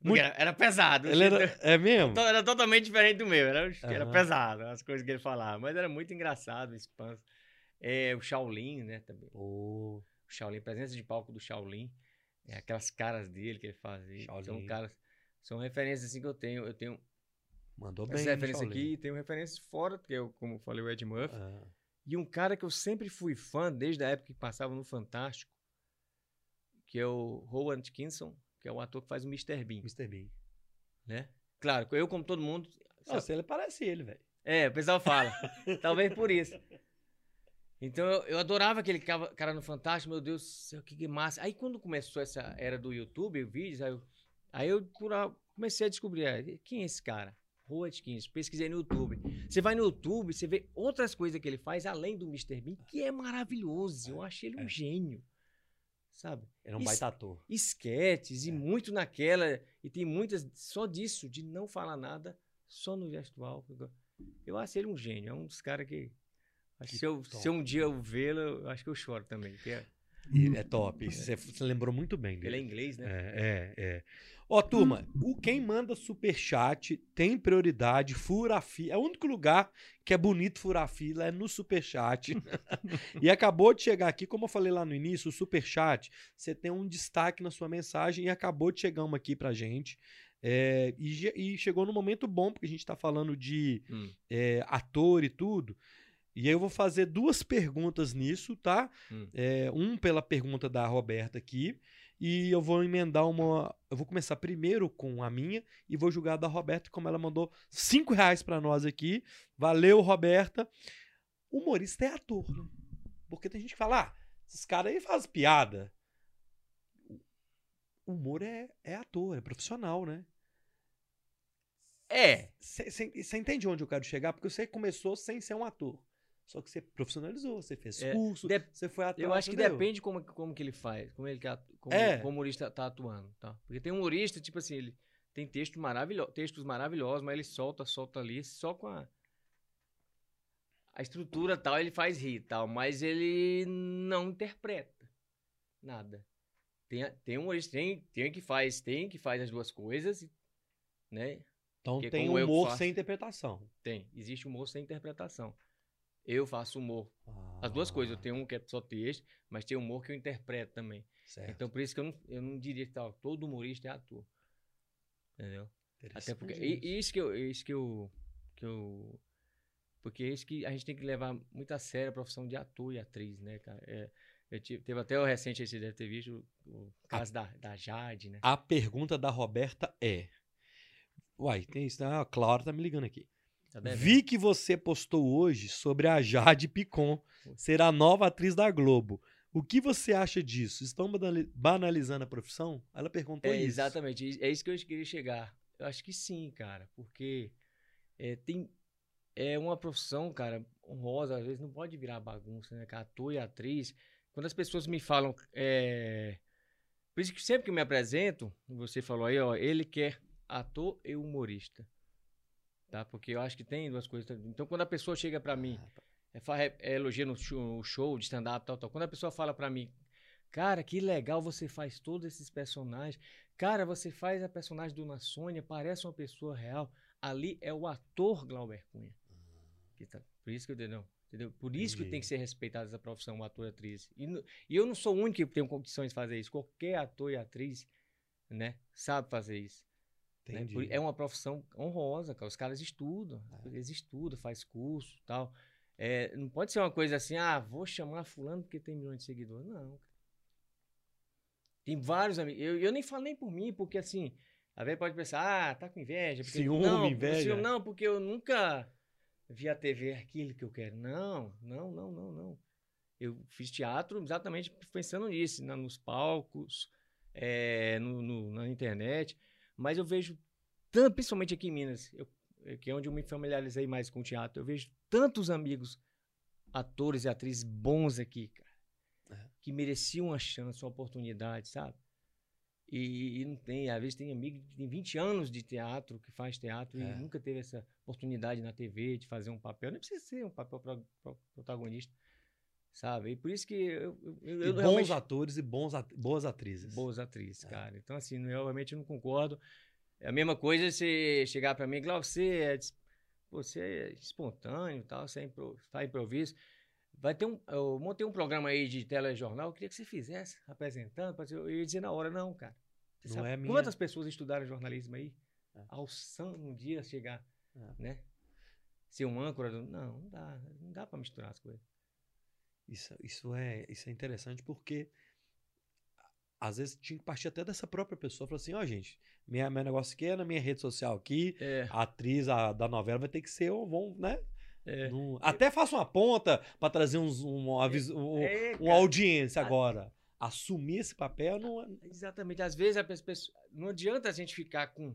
porque era, era, pesado. Ele era, é mesmo? Era totalmente diferente do meu. Era, uhum. era pesado as coisas que ele falava. Mas era muito engraçado o Espanta. É, o Shaolin, né, também. Oh. O Shaolin, presença de palco do Shaolin. É, aquelas caras dele que ele fazia. Shaolin. São caras. São referências assim que eu tenho. Eu tenho. Mandou bem. Essa referência aqui, tenho referências fora, que eu, como eu falei, o Ed Murphy. Ah. E um cara que eu sempre fui fã, desde a época que passava no Fantástico, que é o Rowan Atkinson, que é o ator que faz o Mr. Bean. Mr. Bean. Né? Claro, eu, como todo mundo. Nossa, ele parece ele, velho. É, o pessoal fala. [LAUGHS] Talvez por isso. Então eu, eu adorava aquele cara no Fantástico, meu Deus do céu, que, massa. Aí quando começou essa era do YouTube, vídeos, aí eu, aí eu cura- comecei a descobrir, ah, quem é esse cara? Rua Atkins, pesquisei no YouTube. Você vai no YouTube, você vê outras coisas que ele faz além do Mr. Bean, que é maravilhoso. Eu achei ele um É. gênio. Sabe? Era um Isso- baita ator. esquetes e É. muito naquela. E tem muitas só disso, de não falar nada, só no gestual. Eu acho ele um gênio, é um dos caras que. que se, eu, top. se um dia eu vê-lo, eu acho que eu choro também. que é- Ele é top. [LAUGHS] Você, você lembrou muito bem dele. ele é inglês, né? É, é, é. Ó, turma, o quem manda superchat tem prioridade, fura a fila. É o único lugar que é bonito furar a fila, é no superchat. [LAUGHS] e acabou de chegar aqui, como eu falei lá no início, o superchat, você tem um destaque na sua mensagem e acabou de chegar uma aqui pra gente. É, e, e chegou no momento bom, porque a gente tá falando de Hum, é, ator e tudo. E aí eu vou fazer duas perguntas nisso, tá? hum. É, um pela pergunta da Roberta aqui. E eu vou emendar uma. Eu vou começar primeiro com a minha e vou julgar a da Roberta, como ela mandou cinco reais pra nós aqui. Valeu, Roberta. Humorista é ator, né? Porque tem gente que fala, ah, esses caras aí fazem piada. O humor é, é ator, é profissional, né? É, Você entende onde eu quero chegar? Porque você começou sem ser um ator. Só que você profissionalizou, você fez É, curso, você foi atrás. eu acho que entendeu? depende como, como que ele faz, como ele como, É. como o humorista tá atuando, tá? Porque tem humorista, tipo assim, ele tem texto maravilho, textos maravilhosos, mas ele solta, solta ali, só com a a estrutura tal, ele faz rir tal, mas ele não interpreta nada. Tem, tem humorista, tem, tem que faz, tem que faz as duas coisas, né? Então Porque tem humor faço- sem interpretação. Tem, existe humor sem interpretação. Eu faço humor, as duas coisas, eu Ah, tenho um que é só texto, mas tem humor que eu interpreto também. Certo. Então, por isso que eu não, eu não diria que tal, todo humorista é ator. Entendeu? Até porque. Interessante E, isso que eu. Isso que eu, que eu. Porque é isso que a gente tem que levar muito a sério a profissão de ator e atriz, né, cara? É, eu tive, teve até o recente você deve ter visto o, caso da, da Jade, né? A pergunta da Roberta é. Uai, tem isso. Ah, a Clara tá me ligando aqui. Tá. Vi que você postou hoje sobre a Jade Picon ser a nova atriz da Globo. O que você acha disso? Estão banali- banalizando a profissão? Ela perguntou É, isso. exatamente. É isso que eu queria chegar. Eu acho que sim, cara. Porque é, tem, é uma profissão, cara, honrosa. Às vezes não pode virar bagunça, né? cara? Ator e atriz. Quando as pessoas me falam. É... Por isso que sempre que eu me apresento, você falou aí, ó, ele quer ator e humorista. Tá? Porque eu acho que tem duas coisas. Então, quando a pessoa chega pra mim é, fa- é, é elogia no show, no show de stand-up, tal, tal. Quando a pessoa fala pra mim, cara, que legal você faz todos esses personagens. Cara, você faz a personagem Dona Sônia, parece uma pessoa real. Ali é o ator Glauber Cunha. Que tá- por isso que eu não. Entendeu? Por isso que Entendi. tem que ser respeitada essa profissão, o ator e atriz. E, e eu não sou o único que tenho condições de fazer isso. Qualquer ator e atriz, né, sabe fazer isso. né? É uma profissão honrosa, cara. Os caras estudam, É. eles estudam, faz curso e tal. É, não pode ser uma coisa assim, ah, vou chamar fulano porque tem milhões de seguidores. Não. Tem vários amigos. Eu, eu nem falo nem por mim, porque assim, a vezes pode pensar, ah, tá com inveja. Porque, Ciúme, não, inveja. ciúme não, porque eu nunca vi a TV aquilo que eu quero. Não, não, não, não, não. Eu fiz teatro exatamente pensando nisso, na- nos palcos, é, no- no- na internet. Mas eu vejo, tanto, principalmente aqui em Minas, eu- que é onde eu me familiarizei mais com o teatro, eu vejo tantos amigos, atores e atrizes bons aqui, cara, É. que mereciam uma chance, uma oportunidade, sabe? E, e não tem, às vezes tem amigo que tem 20 anos de teatro, que faz teatro É. e nunca teve essa oportunidade na TV de fazer um papel. Não precisa ser um papel pro- protagonista, sabe? E por isso que eu, eu, eu, bons atores e bons at- boas atrizes. boas atrizes, É. cara. Então, assim, eu realmente não concordo. É a mesma coisa você chegar pra mim e falar, você é, você é espontâneo tal, você é impro, faz improviso. Vai ter um, eu montei um programa aí de telejornal, eu queria que você fizesse, apresentando, eu ia dizer na hora, não, cara. Você Não é minha- quantas pessoas estudaram jornalismo aí? É. Alçando um dia chegar, É. né? Ser um âncora, do- não, não dá, não dá pra misturar as coisas. Isso, isso, é, isso é interessante porque às vezes tinha que partir até dessa própria pessoa. Falar assim, ó, gente, minha, meu negócio aqui é na minha rede social aqui. É, A atriz a, da novela vai ter que ser, vão, né? É. Não- até faço uma ponta pra trazer uns, um, avis- um- É, uma audiência agora. Assumir esse papel não é. Exatamente. Às vezes a pessoa. Não adianta a gente ficar com,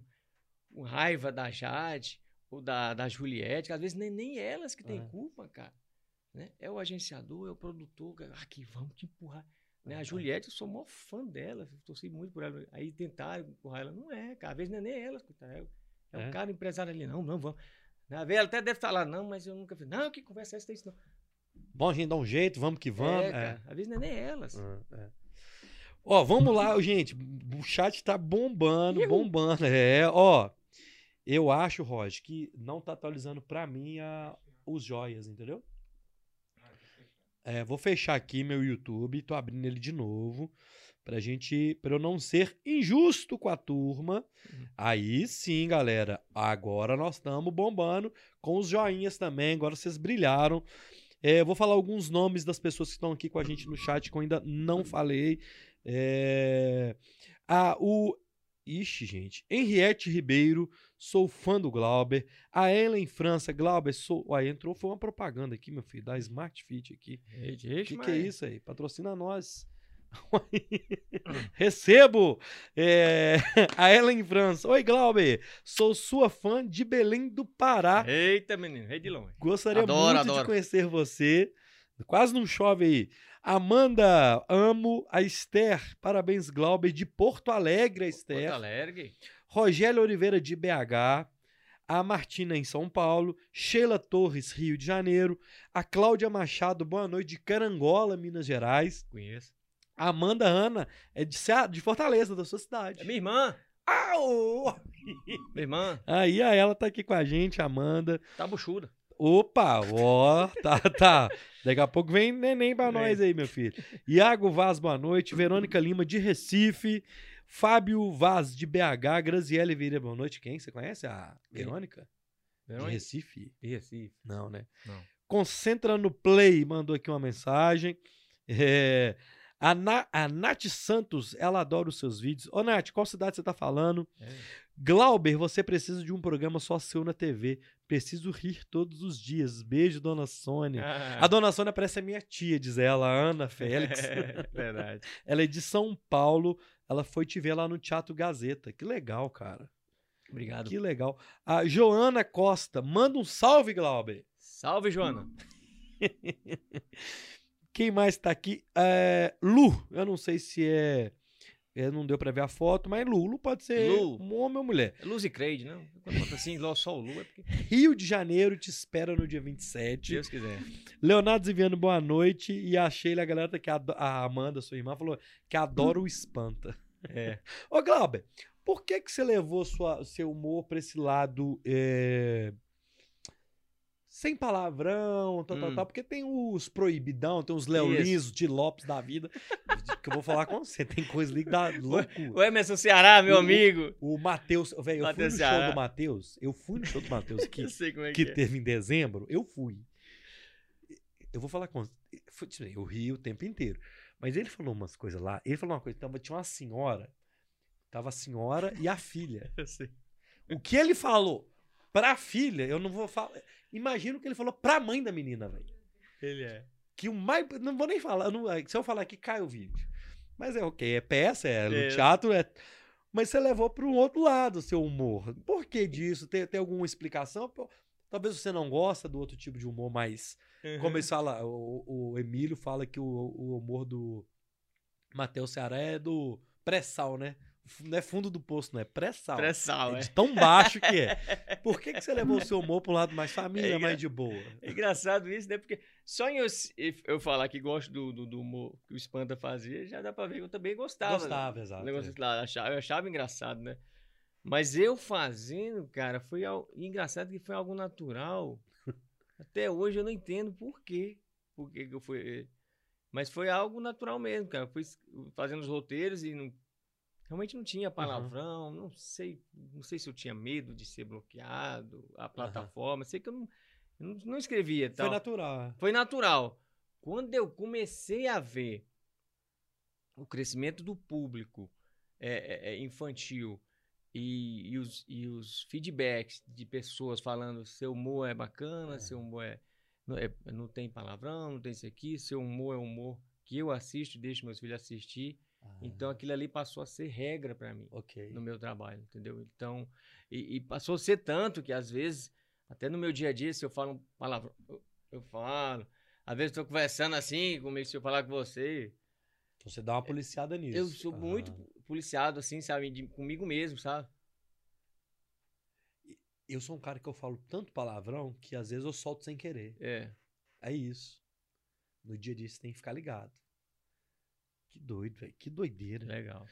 com raiva da Jade ou da, da Juliette, que às vezes nem, nem elas que têm É. culpa, cara. Né? É o agenciador, é o produtor. cara. Aqui, vamos te empurrar. Né? É. A Juliette, eu sou maior fã dela, torci muito por ela. Aí tentaram empurrar ela. Não é, cara. Às vezes não é nem elas, coitada. É, é É. um cara empresário ali. Não, não, vamos. Né? Ela até deve falar, não, mas eu nunca fiz. Não, que conversa é essa? Isso não. Bom, a gente dá um jeito, vamos que vamos. é, é. cara. Às vezes não é nem elas. Ah, é. Ó, vamos lá, gente. O chat tá bombando, bombando. É, ó. Eu acho, Roger, que não tá atualizando pra mim a, os joias, entendeu? É, vou fechar aqui meu YouTube, tô abrindo ele de novo, pra gente, pra eu não ser injusto com a turma. Aí sim, galera, agora nós estamos bombando com os joinhas também, agora vocês brilharam. É, vou falar alguns nomes das pessoas que estão aqui com a gente no chat que eu ainda não falei. É... Ah, o. Ixi, gente. Henriette Ribeiro, sou fã do Glauber. A Ellen França, Glauber, sou. Uai, entrou, foi uma propaganda aqui, meu filho, da Smart Fit aqui. O que, que é isso aí? Patrocina nós. [LAUGHS] Recebo é, [LAUGHS] a Ellen França. Oi, Glauber. Sou sua fã de Belém do Pará. Eita, menino, rei de longe. Gostaria Adoro, muito de adoro. conhecer você. Quase não chove aí. Amanda, amo a Esther. Parabéns, Glauber, de Porto Alegre, a Porto Esther. Alegre. Rogério Oliveira, de BH. A Martina, em São Paulo. Sheila Torres, Rio de Janeiro. A Cláudia Machado, boa noite, de Carangola, Minas Gerais. Conheço. A Amanda Ana, é de, de Fortaleza, da sua cidade. É minha irmã. Au! Minha irmã. Aí, a ela tá aqui com a gente, a Amanda. Tá buchuda. Opa, ó, tá, tá. Daqui a pouco vem neném pra nós aí, meu filho. Iago Vaz, boa noite. Verônica Lima, de Recife. Fábio Vaz, de BH. Graziele Vieira, boa noite. Quem? Você conhece a Quem? Verônica? De Recife? Recife. Não, né? Não. Concentra no Play, mandou aqui uma mensagem. É, a, Na, a Nath Santos, ela adora os seus vídeos. Ô, Nath, qual cidade você tá falando? É. Glauber, você precisa de um programa só seu na TV. Preciso rir todos os dias. Beijo, dona Sônia. Ah, A dona Sônia parece a minha tia, diz ela, a Ana [LAUGHS] Félix. [LAUGHS] Verdade. [LAUGHS] ela é de São Paulo. Ela foi te ver lá no Teatro Gazeta. Que legal, cara. Obrigado. Que legal. A Joana Costa, manda um salve, Glauber. Salve, Joana. Quem mais tá aqui? É, Lu, eu não sei se é. É, não deu pra ver a foto, mas Lu. Lu pode ser Lu. um homem ou mulher. É Luz e Creide, não? Quando bota assim, só o Lu, é porque Rio de Janeiro te espera no dia 27. Deus quiser. Leonardo Ziviano, boa noite. E a Sheila, a galera que ado- a Amanda, sua irmã, falou que adora o espanta. É. Ô, Glauber, por que que você levou sua, seu humor pra esse lado é, sem palavrão, tal, tal, Hum. tal? Porque tem os proibidão, tem os Leolins, de Lopes da vida, que eu vou falar com você. Tem coisa ali que dá [LAUGHS] loucura. O Emerson Ceará, meu O- amigo. O Matheus, velho, eu fui no Matheus show Ceará. do Matheus, eu fui no show do Matheus [LAUGHS] como é que que, é. teve em dezembro, eu fui. Eu vou falar com foi, tipo, Eu ri o tempo inteiro. Mas ele falou umas coisas lá. Ele falou uma coisa. Tava, tinha uma senhora. Tava a senhora e a filha. [LAUGHS] Eu sei. O que ele falou pra filha, eu não vou falar. Imagina o que ele falou pra mãe da menina, velho. Ele é. Que o mais. Não vou nem falar. não- se eu falar aqui, cai o vídeo. Mas é ok. É peça, é no É. teatro, é. Mas você levou para um outro lado o seu humor. Por que disso? Tem, tem alguma explicação? Talvez você não gosta do outro tipo de humor mais como eles falam, o, o Emílio fala que o, o humor do Matheus Ceará é do pré-sal, né? Não é fundo do poço, não é pré-sal. Pré-sal, é é. de tão baixo que é. [LAUGHS] Por que, que você levou o seu humor pro lado mais família, É mais de boa? É engraçado isso, né? Porque só em eu, eu falar que gosto do, do, do humor que o Spanta fazia, já dá pra ver que eu também gostava. né? Gostava, O exato. negócio é. lá, achava, eu achava engraçado, né? Mas eu fazendo, cara, foi al- engraçado que foi algo natural. [LAUGHS] Até hoje eu não entendo por quê. Por que eu fui. Mas foi algo natural mesmo, cara. Eu fui fazendo os roteiros e não, realmente não tinha palavrão. Não sei, não sei se eu tinha medo de ser bloqueado, a plataforma. Sei que eu não, eu não, não escrevia. Foi Tal. natural. Foi natural. Quando eu comecei a ver o crescimento do público é, é, é, infantil E, e os, e os feedbacks de pessoas falando seu humor é bacana, É. seu humor é não, é- não tem palavrão, não tem isso aqui, seu humor é humor que eu assisto, deixo meus filhos assistir. Então Ah, aquilo ali passou a ser regra para mim ok. no meu trabalho, entendeu? Então, e, e passou a ser tanto que às vezes, até no meu dia a dia, se eu falo um palavrão, eu, eu falo. Às vezes estou conversando assim, comigo, se eu falar com você, Então você dá uma policiada nisso. eu sou muito Ah. policiado, assim, sabe? de- comigo mesmo, sabe? Eu sou um cara que eu falo tanto palavrão que às vezes eu solto sem querer. É. É isso. No dia a dia você tem que ficar ligado. Que doido, velho. Que doideira. Legal.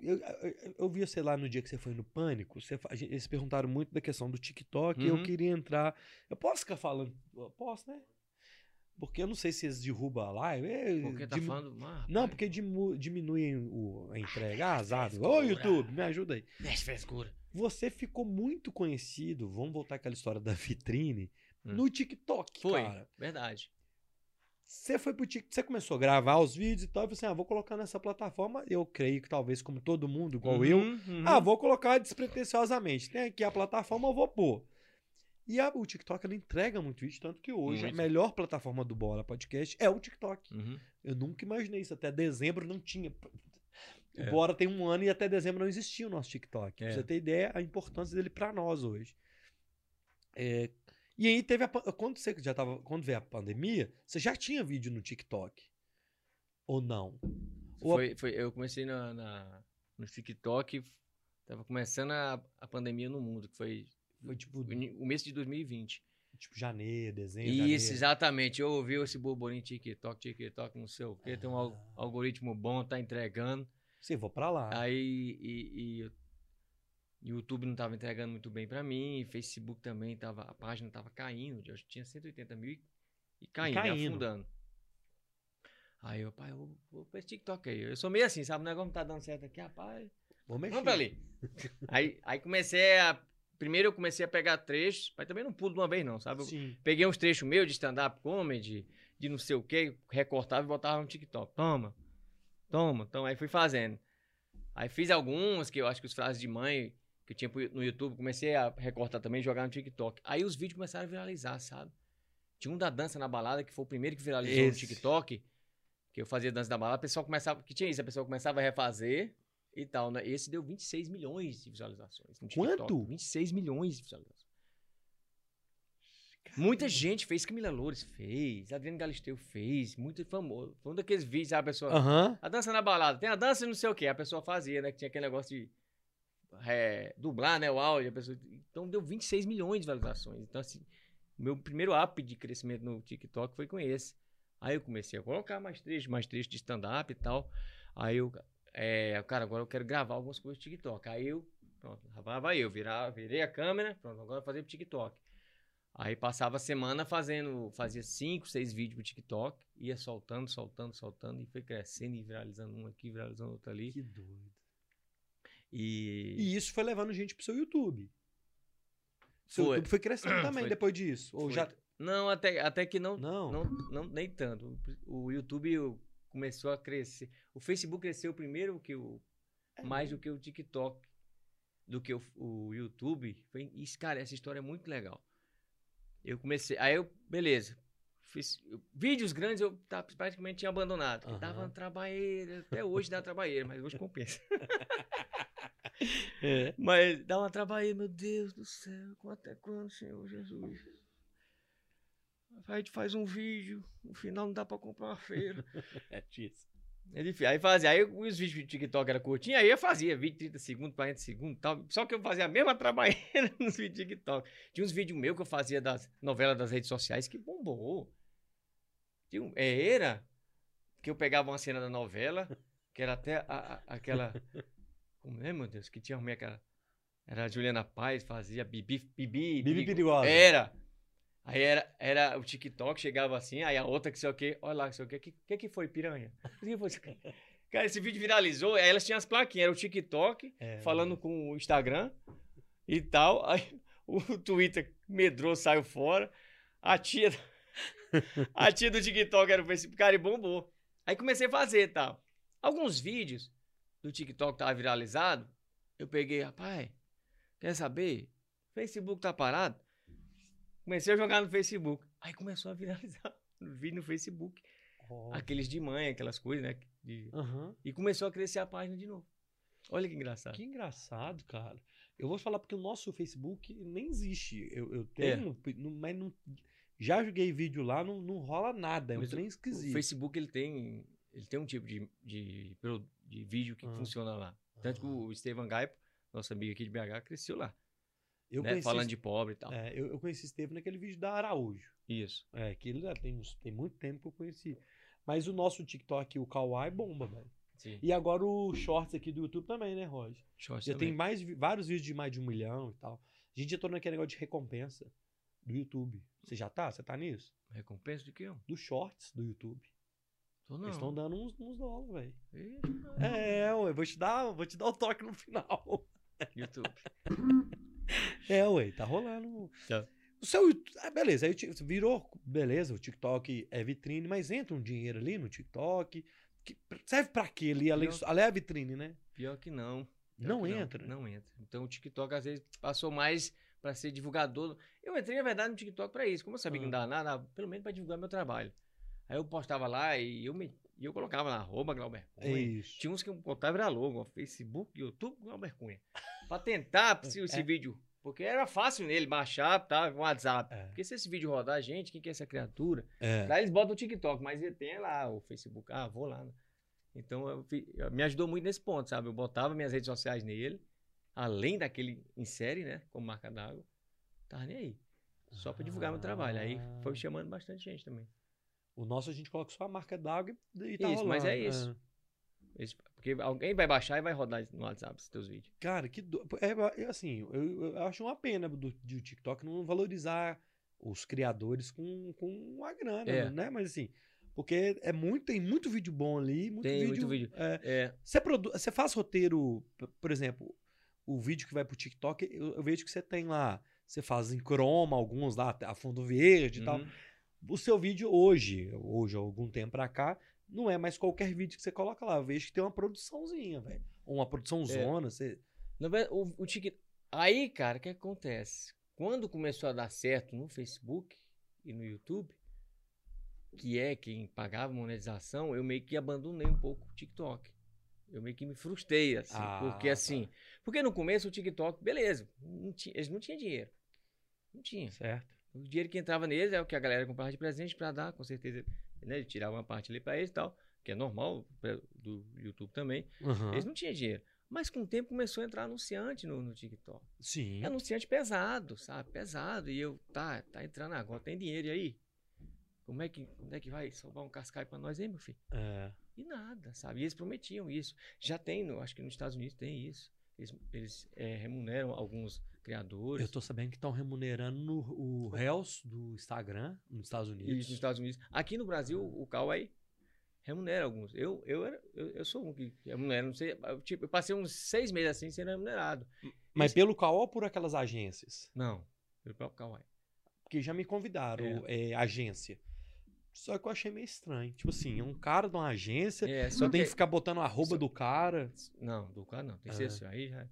Eu, eu, eu vi, sei lá, no dia que você foi no Pânico, você, eles perguntaram muito da questão do TikTok e eu Uhum. queria entrar. Eu posso ficar falando? Eu posso, né? Porque eu não sei se eles derrubam a live. é, Porque tá falando. Ah, Não, porque dimu- diminuem o, a entrega. Ah, azar. Ô. YouTube, me ajuda aí. Mexe frescura. Você ficou muito conhecido, vamos voltar àquela história da vitrine, Hum. no TikTok, Foi, cara. verdade. Você foi pro TikTok, você começou a gravar os vídeos e tal, e falou assim: ah, vou colocar nessa plataforma. Eu creio que talvez, como todo mundo, igual eu, Uhum, uhum. ah, vou colocar despretensiosamente. Tem aqui a plataforma, eu vou pôr. E a- o TikTok ela entrega muito vídeo, tanto que hoje Muito. a melhor plataforma do Bola Podcast é o TikTok. Uhum. Eu nunca imaginei isso. Até dezembro não tinha. O É. Bora tem um ano e até dezembro não existia o nosso TikTok. Pra É. você ter ideia a importância dele pra nós hoje. É, e aí teve a, quando você já tava, quando veio a pandemia, você já tinha vídeo no TikTok? Ou não? Ou a- Foi, foi, eu comecei na, na- no TikTok, tava começando a, a pandemia no mundo, que foi Foi tipo, o mês de 2020. tipo janeiro, dezembro, Isso, janeiro. exatamente. Eu ouvi esse burburinho TikTok, TikTok, não sei o quê. Tem um Ah. algoritmo bom, tá entregando. Sim, vou pra lá. Aí e, e o YouTube não tava entregando muito bem pra mim, Facebook também tava, a página tava caindo, eu tinha 180 mil e, e caindo, né, caindo. afundando. Aí eu, pai, eu vou, vou pra esse TikTok aí. Eu sou meio assim, sabe? O negócio não tá dando certo aqui, rapaz. Vou mexer. Vamos pra ali. [LAUGHS] aí, aí comecei a. Primeiro eu comecei a pegar trechos, mas também não pulo de uma vez, não, sabe? Peguei uns trechos meus de stand-up comedy, de não sei o que, recortava e botava no TikTok. Toma, toma. Então aí fui fazendo. Aí fiz alguns, que eu acho que os frases de mãe que eu tinha no YouTube, comecei a recortar também e jogar no TikTok. Aí os vídeos começaram a viralizar, sabe? Tinha um da dança na balada, que foi o primeiro que viralizou Esse. no TikTok, que eu fazia dança da balada, a pessoa começava, que tinha isso, a pessoa começava a refazer e tal, né? Esse deu 26 milhões de visualizações no TikTok. Quanto? 26 milhões de visualizações. Muita gente fez, Camila Loures fez, Adriano Galisteu fez, muito famoso. Foi um daqueles vídeos, sabe, a pessoa... Aham. A dança na balada, tem a dança e não sei o que, a pessoa fazia, né? Que tinha aquele negócio de é, dublar, né? O áudio, pessoa... Então deu 26 milhões de visualizações. Então, assim, meu primeiro up de crescimento no TikTok foi com esse. Aí eu comecei a colocar mais trechos, mais trechos de stand-up e tal. Aí eu, é, cara, agora eu quero gravar algumas coisas do TikTok. Aí eu, pronto, lá vai eu, virar, virei a câmera, pronto, agora eu vou fazer pro TikTok. Aí passava a semana fazendo, fazia cinco, seis vídeos pro TikTok, ia soltando, soltando, soltando, e foi crescendo e viralizando um aqui, viralizando outro ali. Que doido. E, E isso foi levando gente pro seu YouTube. Seu Foi. YouTube foi crescendo [CLEARS THROAT] também Foi. depois disso. Ou foi- já. não, até, até que não, Não. não, não, nem tanto. O, YouTube começou a crescer. O Facebook cresceu primeiro que o, É mais do que o TikTok, do que o, o YouTube. Foi, isso, cara, essa história é muito legal. Eu comecei, aí eu, beleza. Fiz, eu- vídeos grandes eu tá, praticamente tinha abandonado. Porque dava uma trabalheira, até hoje dá trabalheira, mas hoje compensa. [LAUGHS] É. Mas dá uma trabalheira, meu Deus do céu, até quando, Senhor Jesus? A gente faz um vídeo, no final não dá pra comprar uma feira. É [LAUGHS] disso. É difícil. Aí fazia, aí os vídeos do TikTok era curtinho, aí eu fazia vídeo 30 segundos, 40 segundos tal. Só que eu fazia a mesma [LAUGHS] trabalheira nos vídeos do TikTok. Tinha uns vídeos meus que eu fazia das novelas das redes sociais que bombou. Tinha um, é, era que eu pegava uma cena da novela, que era até a- a- aquela. [LAUGHS] Como é, meu Deus? Que tinha arrumei aquela. Era a Juliana Paz, fazia Bibi. Bibi, Bibi Perigo- perigosa. Era. Aí era, era o TikTok, chegava assim, aí a outra que sei o quê, olha lá, que sei o quê, que que, que foi, piranha? [LAUGHS] Que foi? Cara, esse vídeo viralizou, aí elas tinham as plaquinhas, era o TikTok, É, falando com o Instagram e tal, [LAUGHS] aí o Twitter medrou, saiu fora, a tia, [LAUGHS] a tia do TikTok era o Facebook, cara, e bombou. Aí comecei a fazer tal. Alguns vídeos do TikTok tava viralizado, eu peguei, rapaz, quer saber? Facebook tá parado? Comecei a jogar no Facebook. Aí começou a viralizar [LAUGHS] o vídeo no Facebook. Ó. Aqueles de mãe, aquelas coisas, né? de- Aham. E começou a crescer a página de novo. Olha que engraçado. Que engraçado, cara. Eu vou falar porque o nosso Facebook nem existe. Eu, eu É. tenho, não- mas não, já joguei vídeo lá, não, não rola nada. É um trem O esquisito. Facebook ele tem, ele tem um tipo de, de, de vídeo que Ah. funciona lá. Tanto que Ah. o Estevam Gaipo, nosso amigo aqui de BH, cresceu lá. Eu né? conheci, Falando de pobre e tal. é, eu, eu conheci Estevam naquele vídeo da Araújo. Isso. É, que ele já tem, uns- tem muito tempo que eu conheci. Mas o nosso TikTok, o Kawaii, bomba, velho. Sim. E agora o Shorts aqui do YouTube também, né, Roger? Shorts Já também. tem mais, vários vídeos de mais de um milhão e tal. A gente entrou naquele negócio de recompensa do YouTube. Você já tá? Você tá nisso? Recompensa de quê? ó? Dos Shorts do YouTube. Não. Eles estão dando uns, uns dólares, velho. Não. É, ué, vou te dar, vou te dar o toque no final. YouTube. É, ué, tá rolando. Tá. O seu ah, beleza, aí virou, beleza, o TikTok é vitrine, mas entra um dinheiro ali no TikTok. Que serve pra quê ali? Além, Não. além da vitrine, né? Pior que não. Pior Não que entra. Não, entra. Então o TikTok às vezes passou mais pra ser divulgador. Eu entrei, na verdade, no TikTok pra isso. Como eu sabia que não Ah. dava nada, pelo menos pra divulgar meu trabalho. Aí eu postava lá e eu, me, e eu colocava lá, arroba Glauber Cunha. isso. Tinha uns que eu botava era logo, Facebook, YouTube, Glauber Cunha. Pra tentar [LAUGHS] se esse É. vídeo. Porque era fácil nele baixar, tá? Com WhatsApp. É. Porque se esse vídeo rodar, gente, quem que é essa criatura? É. Lá eles botam o TikTok, mas ele tem lá o Facebook. Ah, vou lá. né? Então eu eu- me ajudou muito nesse ponto, sabe? Eu botava minhas redes sociais nele, além daquele em série, né? Como marca d'água. Tava nem aí. Só pra divulgar meu trabalho. Aí foi Ah. chamando bastante gente também. O nosso a gente coloca só a marca d'água e e tá Isso, mas rolando, é isso. Esse- porque alguém vai baixar e vai rodar no WhatsApp os teus vídeos. Cara, que do... é, é assim, eu, eu acho uma pena do, do TikTok não valorizar os criadores com, com a grana, É. né? Mas assim, porque é muito, tem muito vídeo bom ali, muito Tem vídeo. muito vídeo. é. É, você, produ... você faz roteiro, por exemplo, o vídeo que vai pro TikTok, eu, eu vejo que você tem lá, você faz em croma, alguns lá, a fundo verde e tal. O seu vídeo hoje, hoje, há algum tempo pra cá, não é mais qualquer vídeo que você coloca lá. Eu vejo que tem uma produçãozinha, velho. Ou uma produção zona, você. Na verdade, o, o TikTok. Aí, cara, o que acontece? Quando começou a dar certo no Facebook e no YouTube, que é quem pagava monetização, eu meio que abandonei um pouco o TikTok. Eu meio que me frustrei, assim. Ah, porque tá. assim. Porque no começo o TikTok, beleza, não tinha- eles não tinham dinheiro. Não tinha. Certo. O dinheiro que entrava neles é o que a galera comprava de presente pra dar, com certeza. Né? Ele tirava uma parte ali pra eles e tal, que é normal do YouTube também. Aham. Eles não tinham dinheiro. Mas com o tempo começou a entrar anunciante no, no TikTok. Sim. É anunciante pesado, sabe? Pesado. E eu, tá, tá entrando agora, tem dinheiro e aí? Como é que, como é que vai salvar um cascai pra nós aí, meu filho? É. E nada, sabe? E eles prometiam isso. Já tem, no, acho que nos Estados Unidos tem isso. Eles, eles é, remuneram alguns criadores. Eu tô sabendo que estão remunerando no, o Reels do Instagram nos Estados Unidos. nos Estados Unidos. Aqui no Brasil, o Kawaii remunera alguns. Eu, eu, era, eu, eu sou um que remunera, não sei. eu, Tipo, eu passei uns seis meses assim sendo remunerado. Mas Esse- pelo Caol ou por aquelas agências? Não, pelo próprio Kawaii. Porque já me convidaram, é, agência. Só que eu achei meio estranho. Tipo assim, é um cara de uma agência, É, só tem que. ficar botando a arroba só- do cara. Não, do cara não. Tem que É. ser assim. Aí já.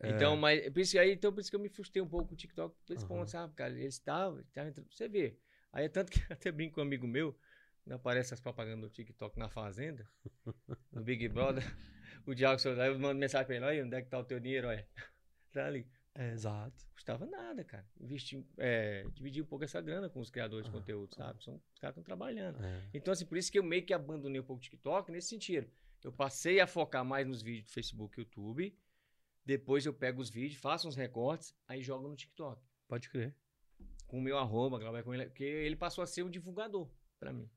É. Então, mas por isso, aí, então, por isso que eu me frustrei um pouco com o TikTok por esse Aham. ponto, sabe, cara? Eles estavam, estavam entrando. Você vê. Aí é tanto que [LAUGHS] até brinco com um amigo meu, quando aparece as propagandas do TikTok na Fazenda, no Big Brother, [LAUGHS] o Diago aí eu mando mensagem pra ele, olha, onde é que tá o teu dinheiro, olha. [LAUGHS] Tá ali. É, exato. Custava nada, cara. Investir, é, dividir um pouco essa grana com os criadores de conteúdo, sabe? São, os caras estão trabalhando. É. Então, assim, por isso que eu meio que abandonei um pouco o TikTok nesse sentido. Eu passei a focar mais nos vídeos do Facebook e YouTube. Depois eu pego os vídeos, faço uns recortes, aí jogo no TikTok. Pode crer. Com o meu arroba, Glauber Cunha, porque ele passou a ser um divulgador pra mim.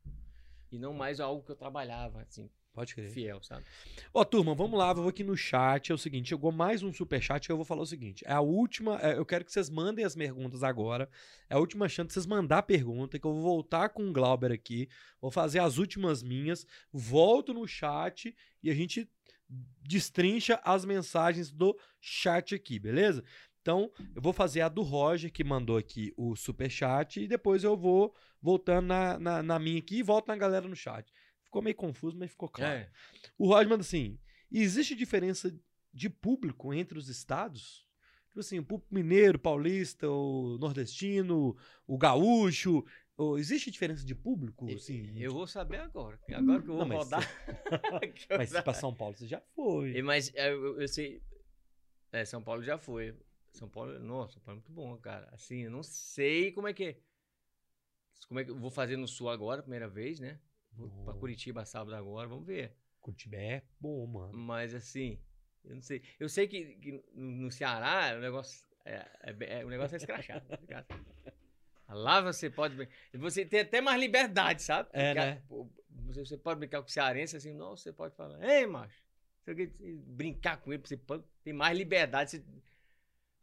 E não mais algo que eu trabalhava, assim, Pode crer. fiel, sabe? Ó, turma, vamos lá, vou aqui no chat. É o seguinte, chegou mais um superchat que eu vou falar o seguinte. É a última, é, eu quero que vocês mandem as perguntas agora. É a última chance de vocês mandar a pergunta, que eu vou voltar com o Glauber aqui. Vou fazer as últimas minhas. Volto no chat e a gente destrincha as mensagens do chat aqui, beleza? Então, eu vou fazer a do Roger, que mandou aqui o superchat, e depois eu vou voltando na, na, na minha aqui e volto na galera no chat. Ficou meio confuso, mas ficou claro. É. O Roger manda assim: existe diferença de público entre os estados? Tipo assim, o público mineiro, paulista, o nordestino, o gaúcho. Existe diferença de público? Assim, Eu vou saber agora. Agora que eu vou Não, mas rodar. [LAUGHS] Mas já- para São Paulo você já foi. Mas é, eu, eu sei. É, São Paulo já foi. São Paulo, nossa, São Paulo é muito bom, cara. Assim, eu não sei como é que é. Como é que eu vou fazer no Sul agora, primeira vez, né? Vou pra Bom. Curitiba sábado agora, vamos ver. Curitiba é bom, mano. Mas assim, eu não sei. Eu sei que, que no Ceará o negócio é, é é- o negócio é escrachado. [LAUGHS] Lá você pode. Você tem até mais liberdade, sabe? É, Porque né? Você, pode brincar com o cearense assim, não, você pode falar, ei, macho. Brincar com ele, você pode, tem mais liberdade. Você...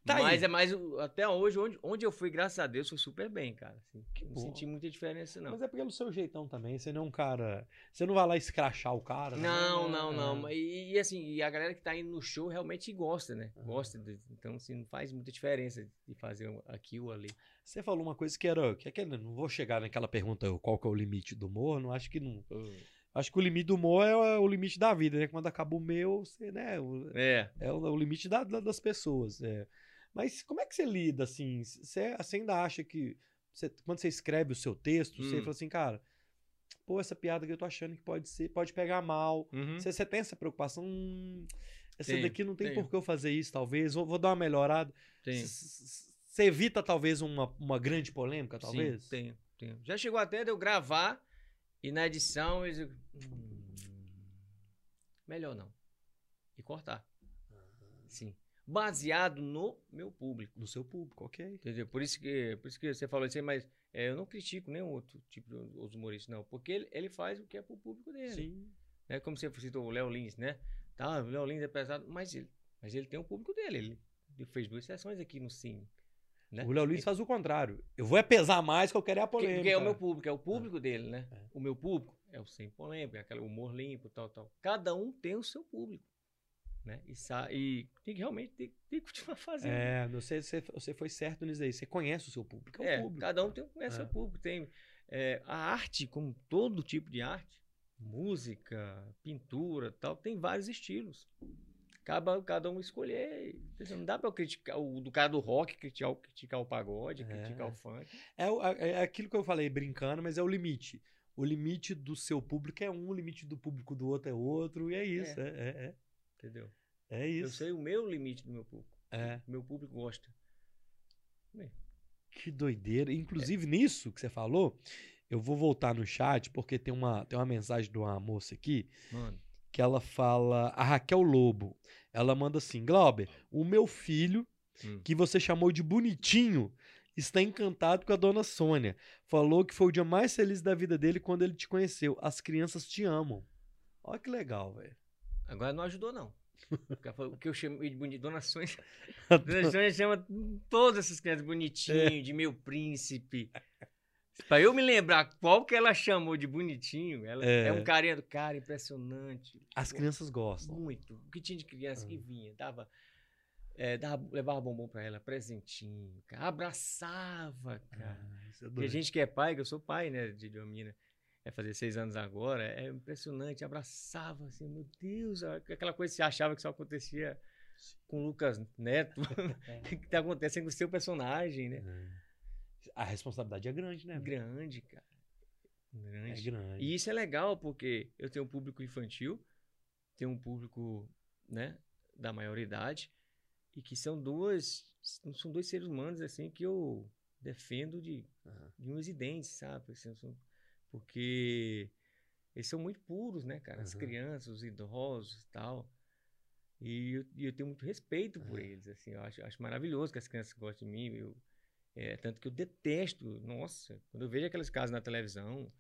Tá aí. Mas é mais. Até hoje, onde, onde eu fui, graças a Deus, foi super bem, cara. assim. Não bom. senti muita diferença, não. Mas é pelo seu jeitão também. Você não é um cara. Você não vai lá escrachar o cara. né? Não, não, É. não. E, assim, e a galera que tá indo no show realmente gosta, né? Gosta. de- então, assim, não faz muita diferença de fazer aqui ou ali. Você falou uma coisa que era. Que, é que não vou chegar naquela pergunta qual que é o limite do humor. Não acho que não. Acho que o limite do humor é o, o limite da vida, né? Quando acaba o meu, você, né? É. é o, o limite da- da- das pessoas. é. Mas como é que você lida assim? Você, você ainda acha que. você- quando você escreve o seu texto, você Hum. fala assim, cara. Pô, essa piada que eu tô achando que pode ser, pode pegar mal. Uhum. Você, você tem essa preocupação? Hum, essa Tenho, daqui não tem tenho. por que eu fazer isso, talvez. Vou, vou dar uma melhorada. Você evita, talvez, uma, uma grande polêmica, talvez? Sim, tenho, tenho. Já chegou até de eu gravar e na edição eles. Hum, melhor não. E cortar. Sim. Baseado no meu público. No seu público, ok. Entendeu? Por isso que, por isso que você falou isso aí, mas é, eu não critico nenhum outro tipo de outros humoristas, não. Porque ele, ele faz o que é pro público dele. Sim. né? Como você citou o Léo Lins, né? Tá, o Léo Lins é pesado, mas ele, mas ele tem um público dele. Ele, ele fez duas sessões aqui no Cine. Né? O Léo Lins faz o contrário. Eu vou é pesar mais que eu quero é a polêmica. porque é o meu público, é o público dele, né? É. O meu público é o sem polêmica, é aquele humor limpo, tal, tal. Cada um tem o seu público, né? E, e tem que realmente tem, tem que continuar [LAUGHS] fazendo. É, você, você, você foi certo nisso aí. Você conhece o seu público. É, É, o público. cada um tem conhece É. seu público. Tem é, a arte, como todo tipo de arte, música, pintura, tal, tem vários estilos. Acaba cada um escolher. Não dá pra eu criticar o do cara do rock, criticar, o- criticar o pagode, É. criticar o funk. É, o- é- é aquilo que eu falei brincando, mas é o limite. O limite do seu público é um, o limite do público do outro é outro, e é isso. É, é, Entendeu? é, é Eu isso. sei o meu limite do meu público. É. Meu público gosta. Que doideira. Inclusive, nisso que você falou, eu vou voltar no chat, porque tem uma, tem uma mensagem de uma moça aqui Mano. que ela fala. A Raquel Lobo. Ela manda assim: Glauber, o meu filho, Hum. que você chamou de bonitinho, está encantado com a dona Sônia. Falou que foi o dia mais feliz da vida dele quando ele te conheceu. As crianças te amam. Olha que legal, velho. Agora não ajudou, não. O que eu chamei de bonito. Dona Sônia. [LAUGHS] Dona Sônia chama todas essas crianças bonitinho, de meu príncipe. Pra eu me lembrar qual que ela chamou de bonitinho, ela É. é, um carinha do cara impressionante. As crianças gostam. Muito. O que tinha de criança Ah. que vinha, dava, é, dava- levava bombom pra ela, presentinho, cara, abraçava, cara. Ah, é Porque a gente que é pai, que eu sou pai, né, de de vai fazer seis anos agora, é impressionante, abraçava assim, meu Deus, aquela coisa que você achava que só acontecia com o Lucas Neto, [LAUGHS] que tá acontecendo com o seu personagem, né? É. A responsabilidade é grande, né? Grande, cara. É Grande. grande. E isso é legal porque eu tenho um público infantil, tenho um público, né, da maioridade, e que são duas, são dois seres humanos assim que eu defendo de, Aham. de unhas e dentes, sabe? Assim, são- porque eles são muito puros, né, cara? As Aham. crianças, os idosos e tal. E eu, e eu tenho muito respeito por Aham. eles, assim, eu acho, acho maravilhoso que as crianças gostem de mim, eu, é, tanto que eu detesto, nossa, quando eu vejo aqueles casos na televisão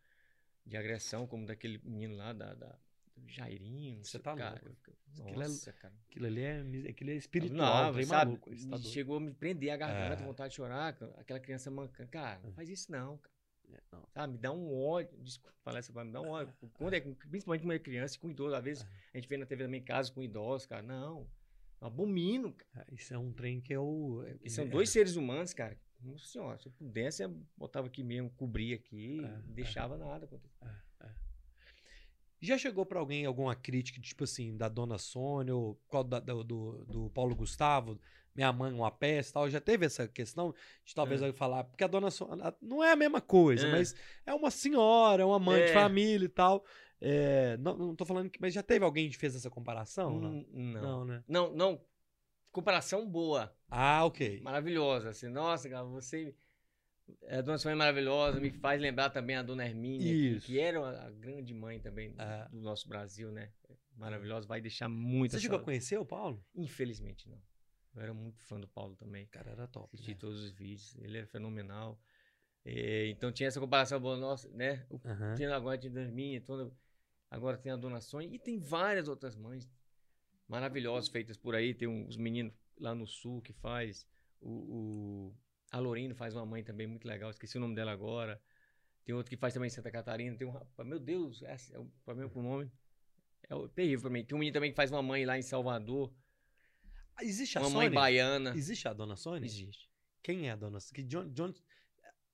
de agressão, como daquele menino lá, da, da do Jairinho, Você tá cara, louco. Aquilo é- nossa, cara. Aquilo ali é, aquilo é espiritual, Não, sabe, maluco. Tá chegou a me prender a garganta, É. vontade de chorar, aquela criança mancando. Cara, não É. faz isso não, cara. É, não. Sabe, me dá um ódio, desculpa falar essa palavra, me dá um ódio. [LAUGHS] Quando é, principalmente quando é criança e com idoso, às vezes É. a gente vê na TV também casos com idosos, cara, não. Eu abomino, cara. É, Isso é um trem que eu. é- E são é- dois seres humanos, cara. Nossa senhora, se eu pudesse, eu botava aqui mesmo, cobria aqui, É, não deixava nada acontecer. Já chegou pra alguém alguma crítica, tipo assim, da Dona Sônia ou qual da- do, do, do Paulo Gustavo, minha mãe uma peça e tal? Já teve essa questão de talvez É. alguém falar, porque a Dona Sônia não é a mesma coisa, É. mas é uma senhora, é uma mãe de É. família e tal. É, não, não tô falando que, mas já teve alguém que fez essa comparação? Não, Hum, Não. não né? Não, não. Comparação boa. Ah, ok. Maravilhosa. Assim, nossa, cara, você. A dona Sônia é maravilhosa, me faz lembrar também a dona Hermínia, que- que era a grande mãe também Ah. do nosso Brasil, né? Maravilhosa, vai deixar muito Você chegou a conhecer o Paulo? Infelizmente, não. Eu era muito fã do Paulo também. O cara era top. Assisti né? todos os vídeos, ele era fenomenal. É, então tinha essa comparação boa, nossa, né? O Aham. tinha agora tinha Hermínia, toda, agora tem a Dona Sônia e tem várias outras mães maravilhosas feitas por aí. Tem uns meninos lá no sul que faz. O, o- a Lorino faz uma mãe também muito legal, esqueci o nome dela agora. Tem outro que faz também em Santa Catarina. Tem um rapaz, meu Deus, é, é o problema com o nome. É o- terrível pra mim. Tem um menino também que faz uma mãe lá em Salvador, Existe a uma mãe baiana. Existe a Dona Sônia? Existe. Quem é a Dona Sônia? Onde-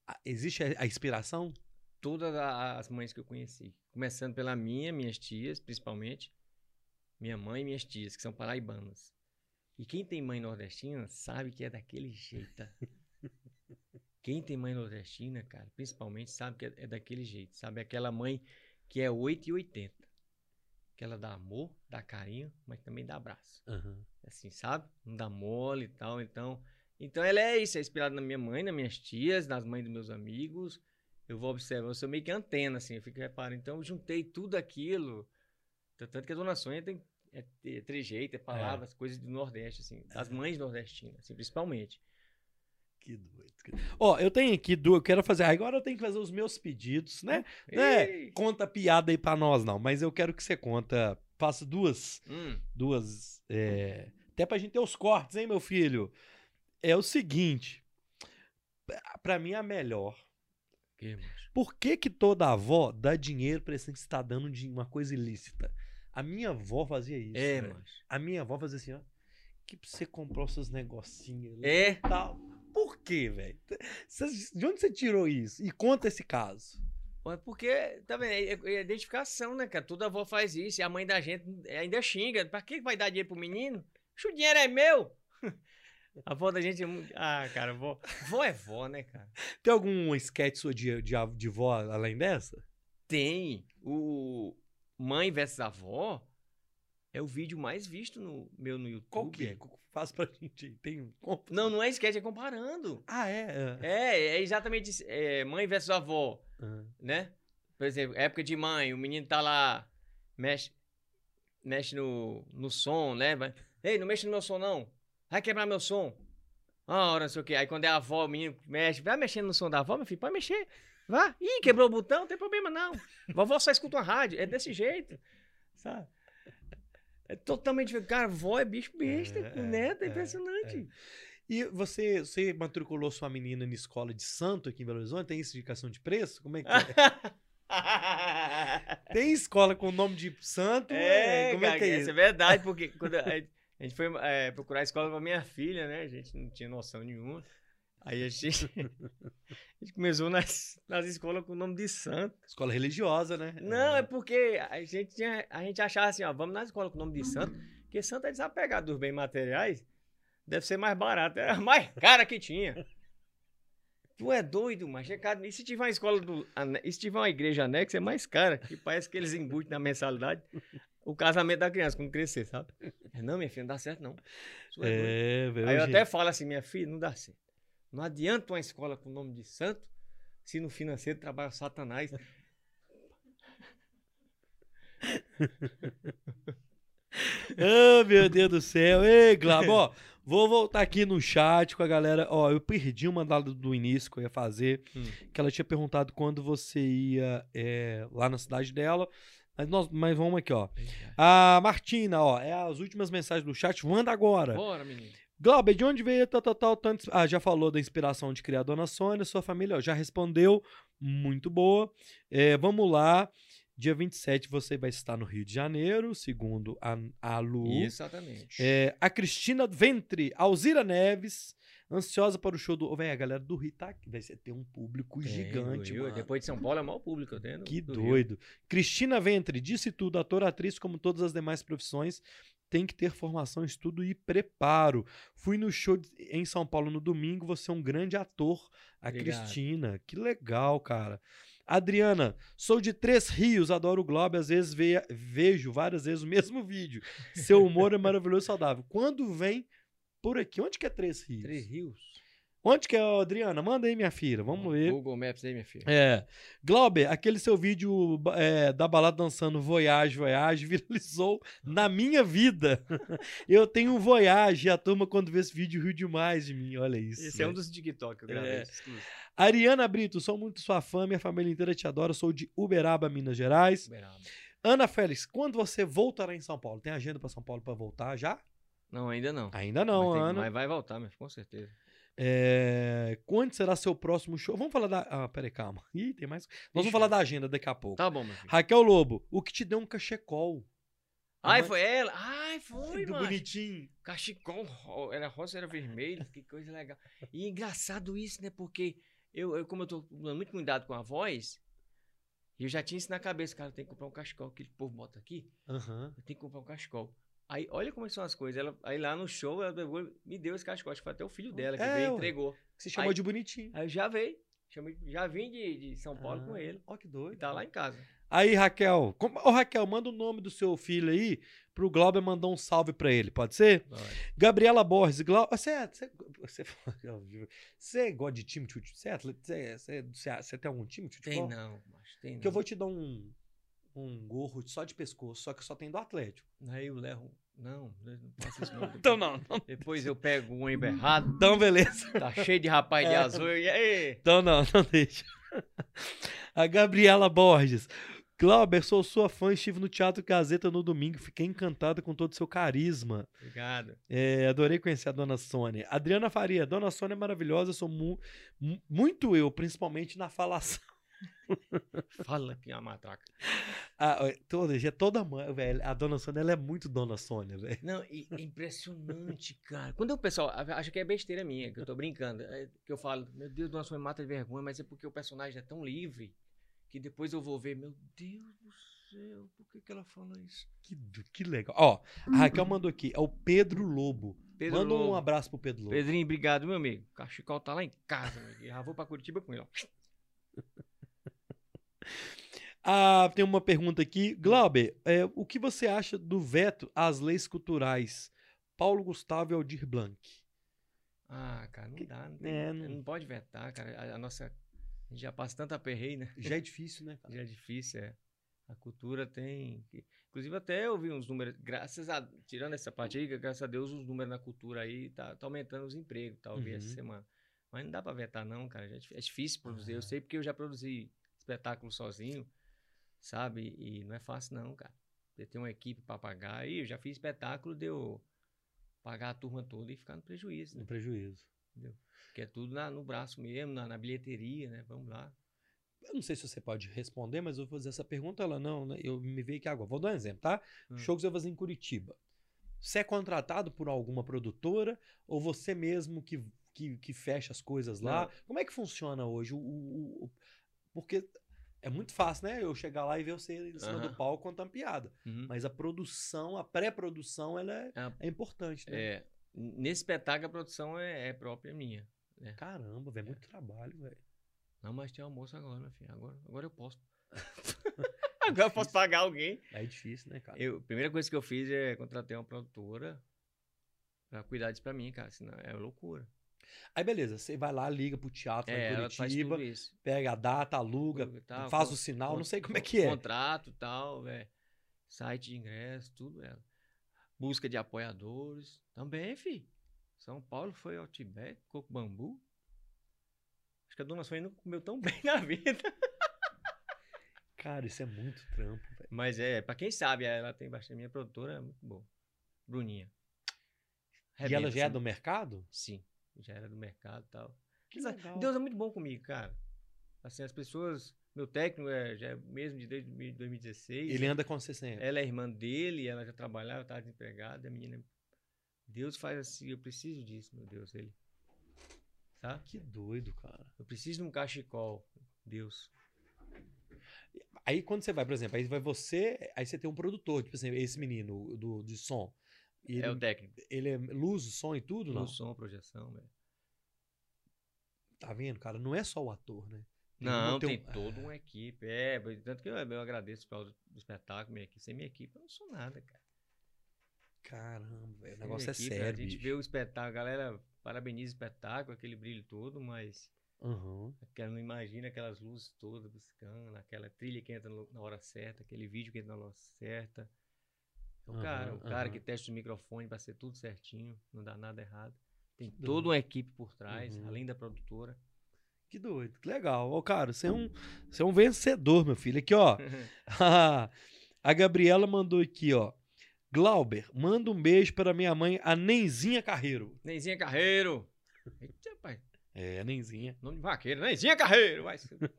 a- Existe a inspiração? todas as mães que eu conheci. Começando pela minha, minhas tias, principalmente. Minha mãe e minhas tias, que são paraibanas. E quem tem mãe nordestina sabe que é daquele jeito. [LAUGHS] Quem tem mãe nordestina, cara, principalmente sabe que é, é daquele jeito. Sabe aquela mãe que é 8 e 80. Que ela dá amor, dá carinho, mas também dá abraço. Aham. Assim, sabe? Não dá mole e tal. Então, então ela é isso, é inspirada na minha mãe, nas minhas tias, nas mães dos meus amigos. Eu vou observando, eu sou meio que antena, assim, eu fico reparando. Então, eu juntei tudo aquilo. Tanto que a Dona Sônia tem é, é trejeito, é palavras, coisas do Nordeste, assim, das mães nordestinas, assim, principalmente. Que doido. Ó, eu tenho aqui duas. Eu quero fazer. Agora eu tenho que fazer os meus pedidos, né? Né? Conta piada aí pra nós, não. Mas eu quero que você conta. Faça duas. Hum, Duas. é, Até pra gente ter os cortes, hein, meu filho? É o seguinte. pra- mim, a melhor. que? Por que, que toda avó dá dinheiro pra esse que está dando de uma coisa ilícita? A minha avó fazia isso. É, macho. A minha avó fazia assim, ó. Que pra você comprou seus negocinhos É, e tal. Por quê, velho? De onde você tirou isso? E conta esse caso. Porque, tá vendo? É, é identificação, né, cara? Toda avó faz isso e a mãe da gente ainda xinga. Pra que vai dar dinheiro pro menino? O dinheiro é meu! [LAUGHS] A avó da gente é muito. Ah, cara, vó. Vó é vó, né, cara? Tem algum sketch sua de, de, de vó além dessa? Tem. O Mãe versus Avó é o vídeo mais visto no meu no YouTube. Qual que é? Faz pra [LAUGHS] gente. Tem. Não, não é sketch, é comparando. Ah, é? é. É, é exatamente isso. É, mãe versus avó, Ah. né? Por exemplo, época de mãe, o menino tá lá, mexe, mexe no, no som, né? Ei, não mexe no meu som, não. Vai quebrar meu som. Ah, hora, não sei o quê. Aí quando é a avó, o menino mexe, vai mexendo no som da avó, meu filho, pode mexer. Vá. Ih, quebrou o botão, não tem problema, não. Vovó só escuta uma rádio. É desse jeito. Sabe? É totalmente. diferente. Cara, vó é bicho besta, É, com é, neto, é, é, impressionante. E você, você matriculou sua menina na escola de santo aqui em Belo Horizonte? Tem essa indicação de preço? Como é que é? [LAUGHS] Tem escola com nome de santo? É, Como é que é isso isso? é verdade, porque quando a gente, a gente foi é, procurar escola pra minha filha, né? A gente não tinha noção nenhuma. Aí a gente, [LAUGHS] a gente começou nas, nas escolas com o nome de santo. Escola religiosa, né? Não, é porque a gente, tinha, a gente achava assim, ó, vamos na escola com o nome de santo, porque santo é desapegado dos bens materiais, deve ser mais barato, era a mais cara que tinha. Tu é doido, mas é. E se tiver uma escola do. E se tiver uma igreja anexa, é mais cara, que parece que eles embutem na mensalidade o casamento da criança quando crescer, sabe? Não, minha filha, não dá certo, não. É doido. É. Aí eu gente. até falo assim, minha filha, não dá certo. Não adianta uma escola com o nome de santo se no financeiro trabalha o satanás. [LAUGHS] Ah, meu Deus do céu. Ei, Glabo, ó, vou voltar aqui no chat com a galera. Ó, eu perdi uma dada do início que eu ia fazer, Hum. que ela tinha perguntado quando você ia é, lá na cidade dela. Mas, nós, mas vamos aqui, ó. A Martina, ó, é as últimas mensagens do chat. Manda agora. Bora, menino. Glauber, de onde veio tal, tal, tal, tanto... Ah, já falou da inspiração de criar a Dona Sônia, sua família, ó, já respondeu, muito boa. É, vamos lá. Dia 27 você vai estar no Rio de Janeiro, segundo a, a Lu. Exatamente. É, a Cristina Ventre, Alzira Neves, ansiosa para o show do. Ô, Véi, a galera do Rio tá aqui. Vai ter um público Tem, gigante, Rio. Depois de São Paulo é o maior público, tenho. Que do Rio. doido. Cristina Ventre, disse tudo, ator, atriz, como todas as demais profissões, tem que ter formação, estudo e preparo. Fui no show de- em São Paulo no domingo, você é um grande ator. A Obrigado. Cristina, que legal, cara. Adriana, sou de Três Rios, adoro o Globo, às vezes ve- vejo várias vezes o [LAUGHS] mesmo vídeo. Seu humor é maravilhoso e saudável. Quando vem por aqui, onde que é Três Rios? Três Rios. Onde que é, Adriana? Manda aí, minha filha, vamos ver. Google Maps aí, minha filha. É. Glauber, aquele seu vídeo é, da balada dançando Voyage, Voyage [LAUGHS] viralizou na minha vida. [LAUGHS] Eu tenho um Voyage e a turma, quando vê esse vídeo, riu demais de mim. Olha isso. Esse é um dos TikTok que eu gravei. É. Ariana Brito, sou muito sua fã, minha família inteira te adora. Sou de Uberaba, Minas Gerais. Uberaba. Ana Félix, quando você voltará em São Paulo? Tem agenda para São Paulo para voltar já? Não, ainda não. Ainda não, mas, tem- Ana. mas vai voltar, mas com certeza. É, Quando será seu próximo show? Vamos falar da. Ah, peraí, calma. [LAUGHS] Ih, tem mais. Nós vamos Ixi. falar da agenda daqui a pouco. Tá bom, meu filho. Raquel Lobo, o que te deu um cachecol? Ai, Uma- foi ela? Ai, foi, do mano. bonitinho. Cachecol, era rosa, era vermelho, que coisa legal. E é engraçado isso, né? Porque eu, eu, como eu tô dando muito cuidado com a voz, eu já tinha isso na cabeça, cara, tem que comprar um cachecol, que o povo bota aqui, eu tenho que comprar um cachecol. Aí, olha como são as coisas. Ela, aí lá no show, ela me deu esse que foi até o filho dela que É, veio e entregou. Que se chamou Aí- de bonitinho. Aí eu já veio. Chamei, já vim de, de São Paulo com Ah, ele. Ó, que E doido. tá lá em casa. Aí, Raquel. com- Ô, Raquel, manda o nome do seu filho aí pro Glauber mandar um salve pra ele, pode ser? Gabriela Borges. Glau... Você, é- você, você, [LAUGHS] você gosta de time de futebol? Você, é você, você, você, você tem algum time de Tem futebol? não, macho, tem não. Que eu vou te dar um, um gorro só de pescoço, só que só tem do Atlético. Aí eu levo. Não, não faço isso não. [LAUGHS] Então não, não. Depois eu pego um ônibus [LAUGHS] errado, Então, beleza. tá cheio de rapaz de É. azul. E aí? Então não, não deixa. A Gabriela Borges. Glauber, sou sua fã, estive no Teatro Gazeta no domingo, fiquei encantada com todo o seu carisma. Obrigado. É, adorei conhecer a Dona Sônia. Adriana Faria, Dona Sônia é maravilhosa, sou mu- muito eu, principalmente na falação. [LAUGHS] Fala que é uma matraca. Ah, é, toda, já é toda mãe, velho. A Dona Sônia, ela é muito Dona Sônia, velho. Não, e é impressionante, cara. Quando o pessoal a- acha que é besteira minha, que eu tô brincando, é que eu falo, meu Deus, Dona Sônia mata de vergonha, mas é porque o personagem é tão livre que depois eu vou ver, meu Deus do céu, por que, que ela fala isso? Que, do- que legal. Ó, a Raquel mandou aqui, é o Pedro Lobo. Pedro Manda um Lobo. abraço pro Pedro Lobo. Pedrinho, obrigado, meu amigo. O cachecol tá lá em casa, meu amigo. Já vou pra Curitiba com ele, ó. Ah, tem uma pergunta aqui. Glauber, é, o que você acha do veto às leis culturais? Paulo Gustavo e Aldir Blanc. Ah, cara, não dá. Não, tem- É, não- não pode vetar, cara. A, a nossa. A gente já passa tanta perreio, né? Já é difícil, né, cara? Já é difícil, é. A cultura tem. Inclusive, até eu vi uns números. Graças a. Tirando essa parte aí, graças a Deus, os números na cultura aí tá, tá aumentando os empregos, talvez, essa Uhum. semana. Mas não dá pra vetar, não, cara. É é difícil produzir. Eu Ah. sei porque eu já produzi espetáculo sozinho, sabe? E não é fácil, não, cara. Você tem uma equipe pra pagar. E eu já fiz espetáculo, deu pagar a turma toda e ficar no prejuízo, né? No prejuízo. Que é tudo na- no braço mesmo, na, na bilheteria, né? Vamos lá. Eu não sei se você pode responder, mas eu vou fazer essa pergunta. Ela não, né? Eu me veio aqui agora. Vou dar um exemplo, tá? Hum. Show que você vai fazer em Curitiba. Você é contratado por alguma produtora ou você mesmo que, que, que fecha as coisas lá? Não. Como é que funciona hoje? O, o- o- porque é muito fácil, né? Eu chegar lá e ver você em cima do Aham. palco contando piada. Uhum. Mas a produção, a pré-produção, ela é, A- é importante, né? É, nesse espetáculo a produção é, é própria minha. Caramba, velho, muito trabalho, velho. Não, mas tem almoço agora, meu filho. Agora, agora eu posso. [LAUGHS] [LAUGHS] agora eu posso pagar alguém. É difícil, né, cara? Eu, a primeira coisa que eu fiz é contratar uma produtora pra cuidar disso pra mim, cara. Senão é loucura. Aí, beleza, você vai lá, liga pro teatro É, em Curitiba, pega a data, aluga, tal, faz o sinal, não sei como é que é. Contrato e tal, velho. Site de ingresso, tudo ela. Busca de apoiadores. Também, fi. São Paulo foi ao Tibete, Coco Bambu. Acho que a dona Sônia não comeu tão [LAUGHS] bem na vida. Cara, isso é muito trampo, velho. Mas é, pra quem sabe, ela tem bastante. Minha produtora é muito boa. Bruninha. E ela já é do mercado? Sim, já era do mercado e tal. Que ah, legal. Deus é muito bom comigo, cara. Assim, as pessoas Meu técnico é, já é mesmo de desde 2016. Ele anda com você sempre. Ela é irmã dele, ela já trabalhava, estava desempregada. A menina. Deus faz assim, eu preciso disso, meu Deus. Ele. Tá? Que doido, cara. Eu preciso de um cachecol. Deus. Aí quando você vai, por exemplo, aí vai você, aí você tem um produtor, tipo assim, esse menino do, de som. Ele, É o técnico. ele é luz, som e tudo, não? Luz, som, projeção, velho. Tá vendo, cara? Não é só o ator, né? Tem Não, um- tem, um- toda uma equipe. É, tanto que eu, eu agradeço pelo do espetáculo, minha equipe. Sem minha equipe eu não sou nada, cara. Caramba, velho, o negócio é equipe, sério, A gente bicho. vê o espetáculo, a galera parabeniza o espetáculo, aquele brilho todo, mas Aham. aquela, não imagina aquelas luzes todas piscando, aquela trilha que entra no- na hora certa, aquele vídeo que entra na hora certa. O Aham, cara, o cara que testa o microfone para ser tudo certinho, não dá nada errado. Tem doido. toda uma equipe por trás, Uhum. além da produtora. Que doido, que legal. Ô, cara, você é um, você é um vencedor, meu filho. Aqui, ó. [LAUGHS] [LAUGHS] a Gabriela mandou aqui, ó. Glauber, manda um beijo para minha mãe, a Nenzinha Carreiro. Neizinha Carreiro. Eita. [LAUGHS] É, Nenzinha. Nome de vaqueiro. Neizinha Carreiro. Vai. ser- [LAUGHS]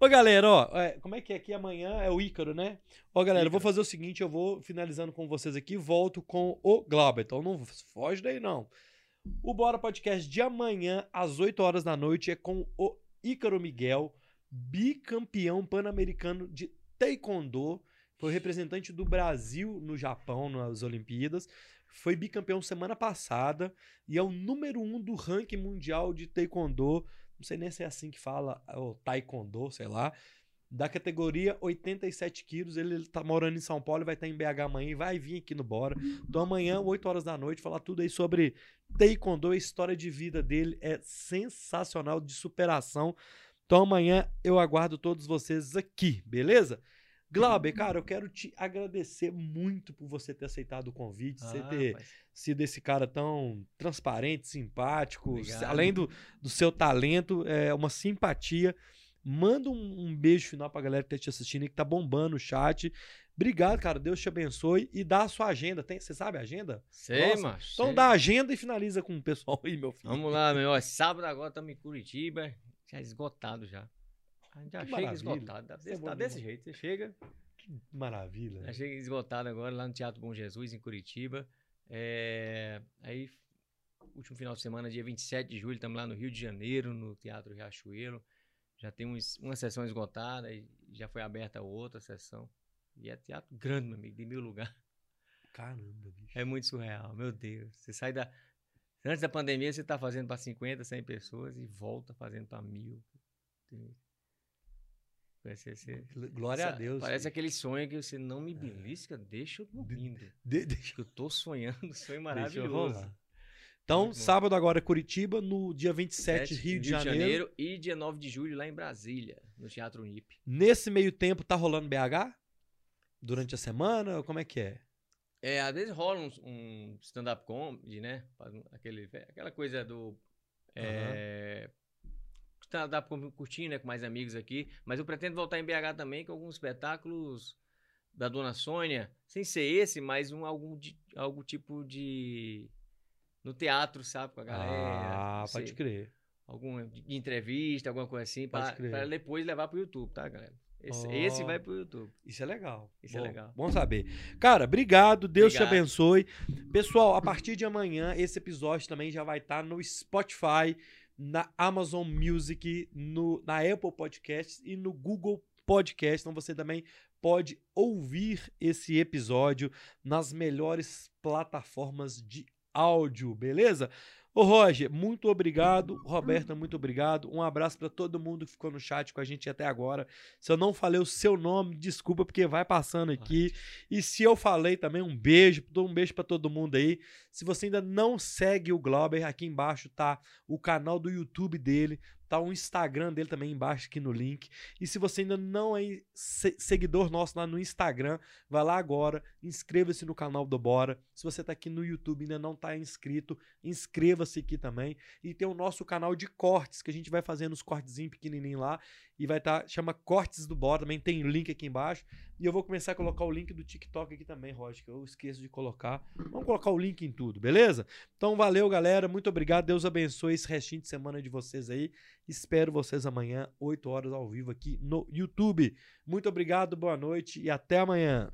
Ô, galera, ó, é, como é que é aqui amanhã? É o Ícaro, né? Ó, galera, eu vou Ícaro. fazer o seguinte, eu vou finalizando com vocês aqui, volto com o Glauber, então não foge daí, não. O Bora Podcast de amanhã, às 8 horas da noite, é com o Ícaro Miguel, bicampeão pan-americano de Taekwondo, foi representante do Brasil no Japão, nas Olimpíadas, foi bicampeão semana passada e é o número um do ranking mundial de Taekwondo não sei nem se é assim que fala, o taekwondo, sei lá, da categoria 87 quilos. Ele, tá morando em São Paulo vai estar em BH amanhã e vai vir aqui no Bora. Então amanhã, 8 horas da noite, falar tudo aí sobre taekwondo, a história de vida dele é sensacional, de superação. Então amanhã eu aguardo todos vocês aqui, beleza? Glauber, cara, eu quero te agradecer muito por você ter aceitado o convite, você Ah, ter rapaz. sido esse cara tão transparente, simpático, Obrigado. além do, do seu talento, é uma simpatia. Manda um, um beijo final pra galera que tá te assistindo e que tá bombando o chat. Obrigado, cara. Deus te abençoe e dá a sua agenda. Tem, você sabe a agenda? Sei, macho. Então sei. dá a agenda e finaliza com o pessoal aí, meu filho. Vamos lá, meu. Ó, Sábado agora estamos em Curitiba. Já esgotado já. A gente já Que chega maravilha. esgotado. Tá, é desse, tá jeito. Você chega, Maravilha. já chega esgotado agora lá no Teatro Bom Jesus, em Curitiba. É, aí, último final de semana, dia 27 de julho, estamos lá no Rio de Janeiro, no Teatro Riachuelo. Já temos uma sessão esgotada e já foi aberta outra sessão. E é teatro grande, meu amigo, de mil lugares. Caramba, bicho. É muito surreal, meu Deus. Você sai da. Antes da pandemia, você tá fazendo para 50, 100 pessoas e volta fazendo para mil. Parece, ser- Glória a Sa- Deus. Parece filho. aquele sonho que você não me belisca, deixa eu dormindo. De- [LAUGHS] deixa Que eu tô sonhando, sonho maravilhoso. Então, Muito bom. sábado agora é Curitiba, no dia 27, Sete, Rio de Janeiro. e dia 9 de julho lá em Brasília, no Teatro Unip. Nesse meio tempo, tá rolando BH? Durante a semana? Como é que é? É, às vezes rola um, um stand-up comedy, né? Aquele, aquela coisa do. É, stand-up comedy curtinho, né? Com mais amigos aqui. Mas eu pretendo voltar em BH também com alguns espetáculos da Dona Sônia. Sem ser esse, mas um, algum, de- algum tipo de. No teatro, sabe? Com a galera. ah, pode crer. Alguma de entrevista, alguma coisa assim. Pra, pra depois levar pro YouTube, tá, galera? Esse, Ó. esse vai pro YouTube. Isso é legal. Isso é Bom, legal. Bom saber. Cara, obrigado. Deus te Obrigado. abençoe. Pessoal, a partir de amanhã, esse episódio também já vai estar no Spotify, na Amazon Music, no, na Apple Podcasts e no Google Podcast. Então você também pode ouvir esse episódio nas melhores plataformas de áudio, beleza? Ô Roger, muito obrigado. Roberta, muito obrigado. Um abraço para todo mundo que ficou no chat com a gente até agora. Se eu não falei o seu nome, desculpa, porque vai passando aqui. E se eu falei também, um beijo. Dou um beijo para todo mundo aí. Se você ainda não segue o Glauber, aqui embaixo tá o canal do YouTube dele. Tá o Instagram dele também embaixo aqui no link. E se você ainda não é se- seguidor nosso lá no Instagram, vai lá agora, inscreva-se no canal do Bora. Se você tá aqui no YouTube e ainda não tá inscrito, inscreva-se aqui também. E tem o nosso canal de cortes, que a gente vai fazendo os cortezinhos pequenininhos lá. E vai estar, chama Cortes do Bora, também tem link aqui embaixo. E eu vou começar a colocar o link do TikTok aqui também, Roger, que eu esqueço de colocar. Vamos colocar o link em tudo, beleza? Então valeu, galera. Muito obrigado. Deus abençoe esse restinho de semana de vocês aí. Espero vocês amanhã, 8 horas ao vivo aqui no YouTube. Muito obrigado, boa noite e até amanhã.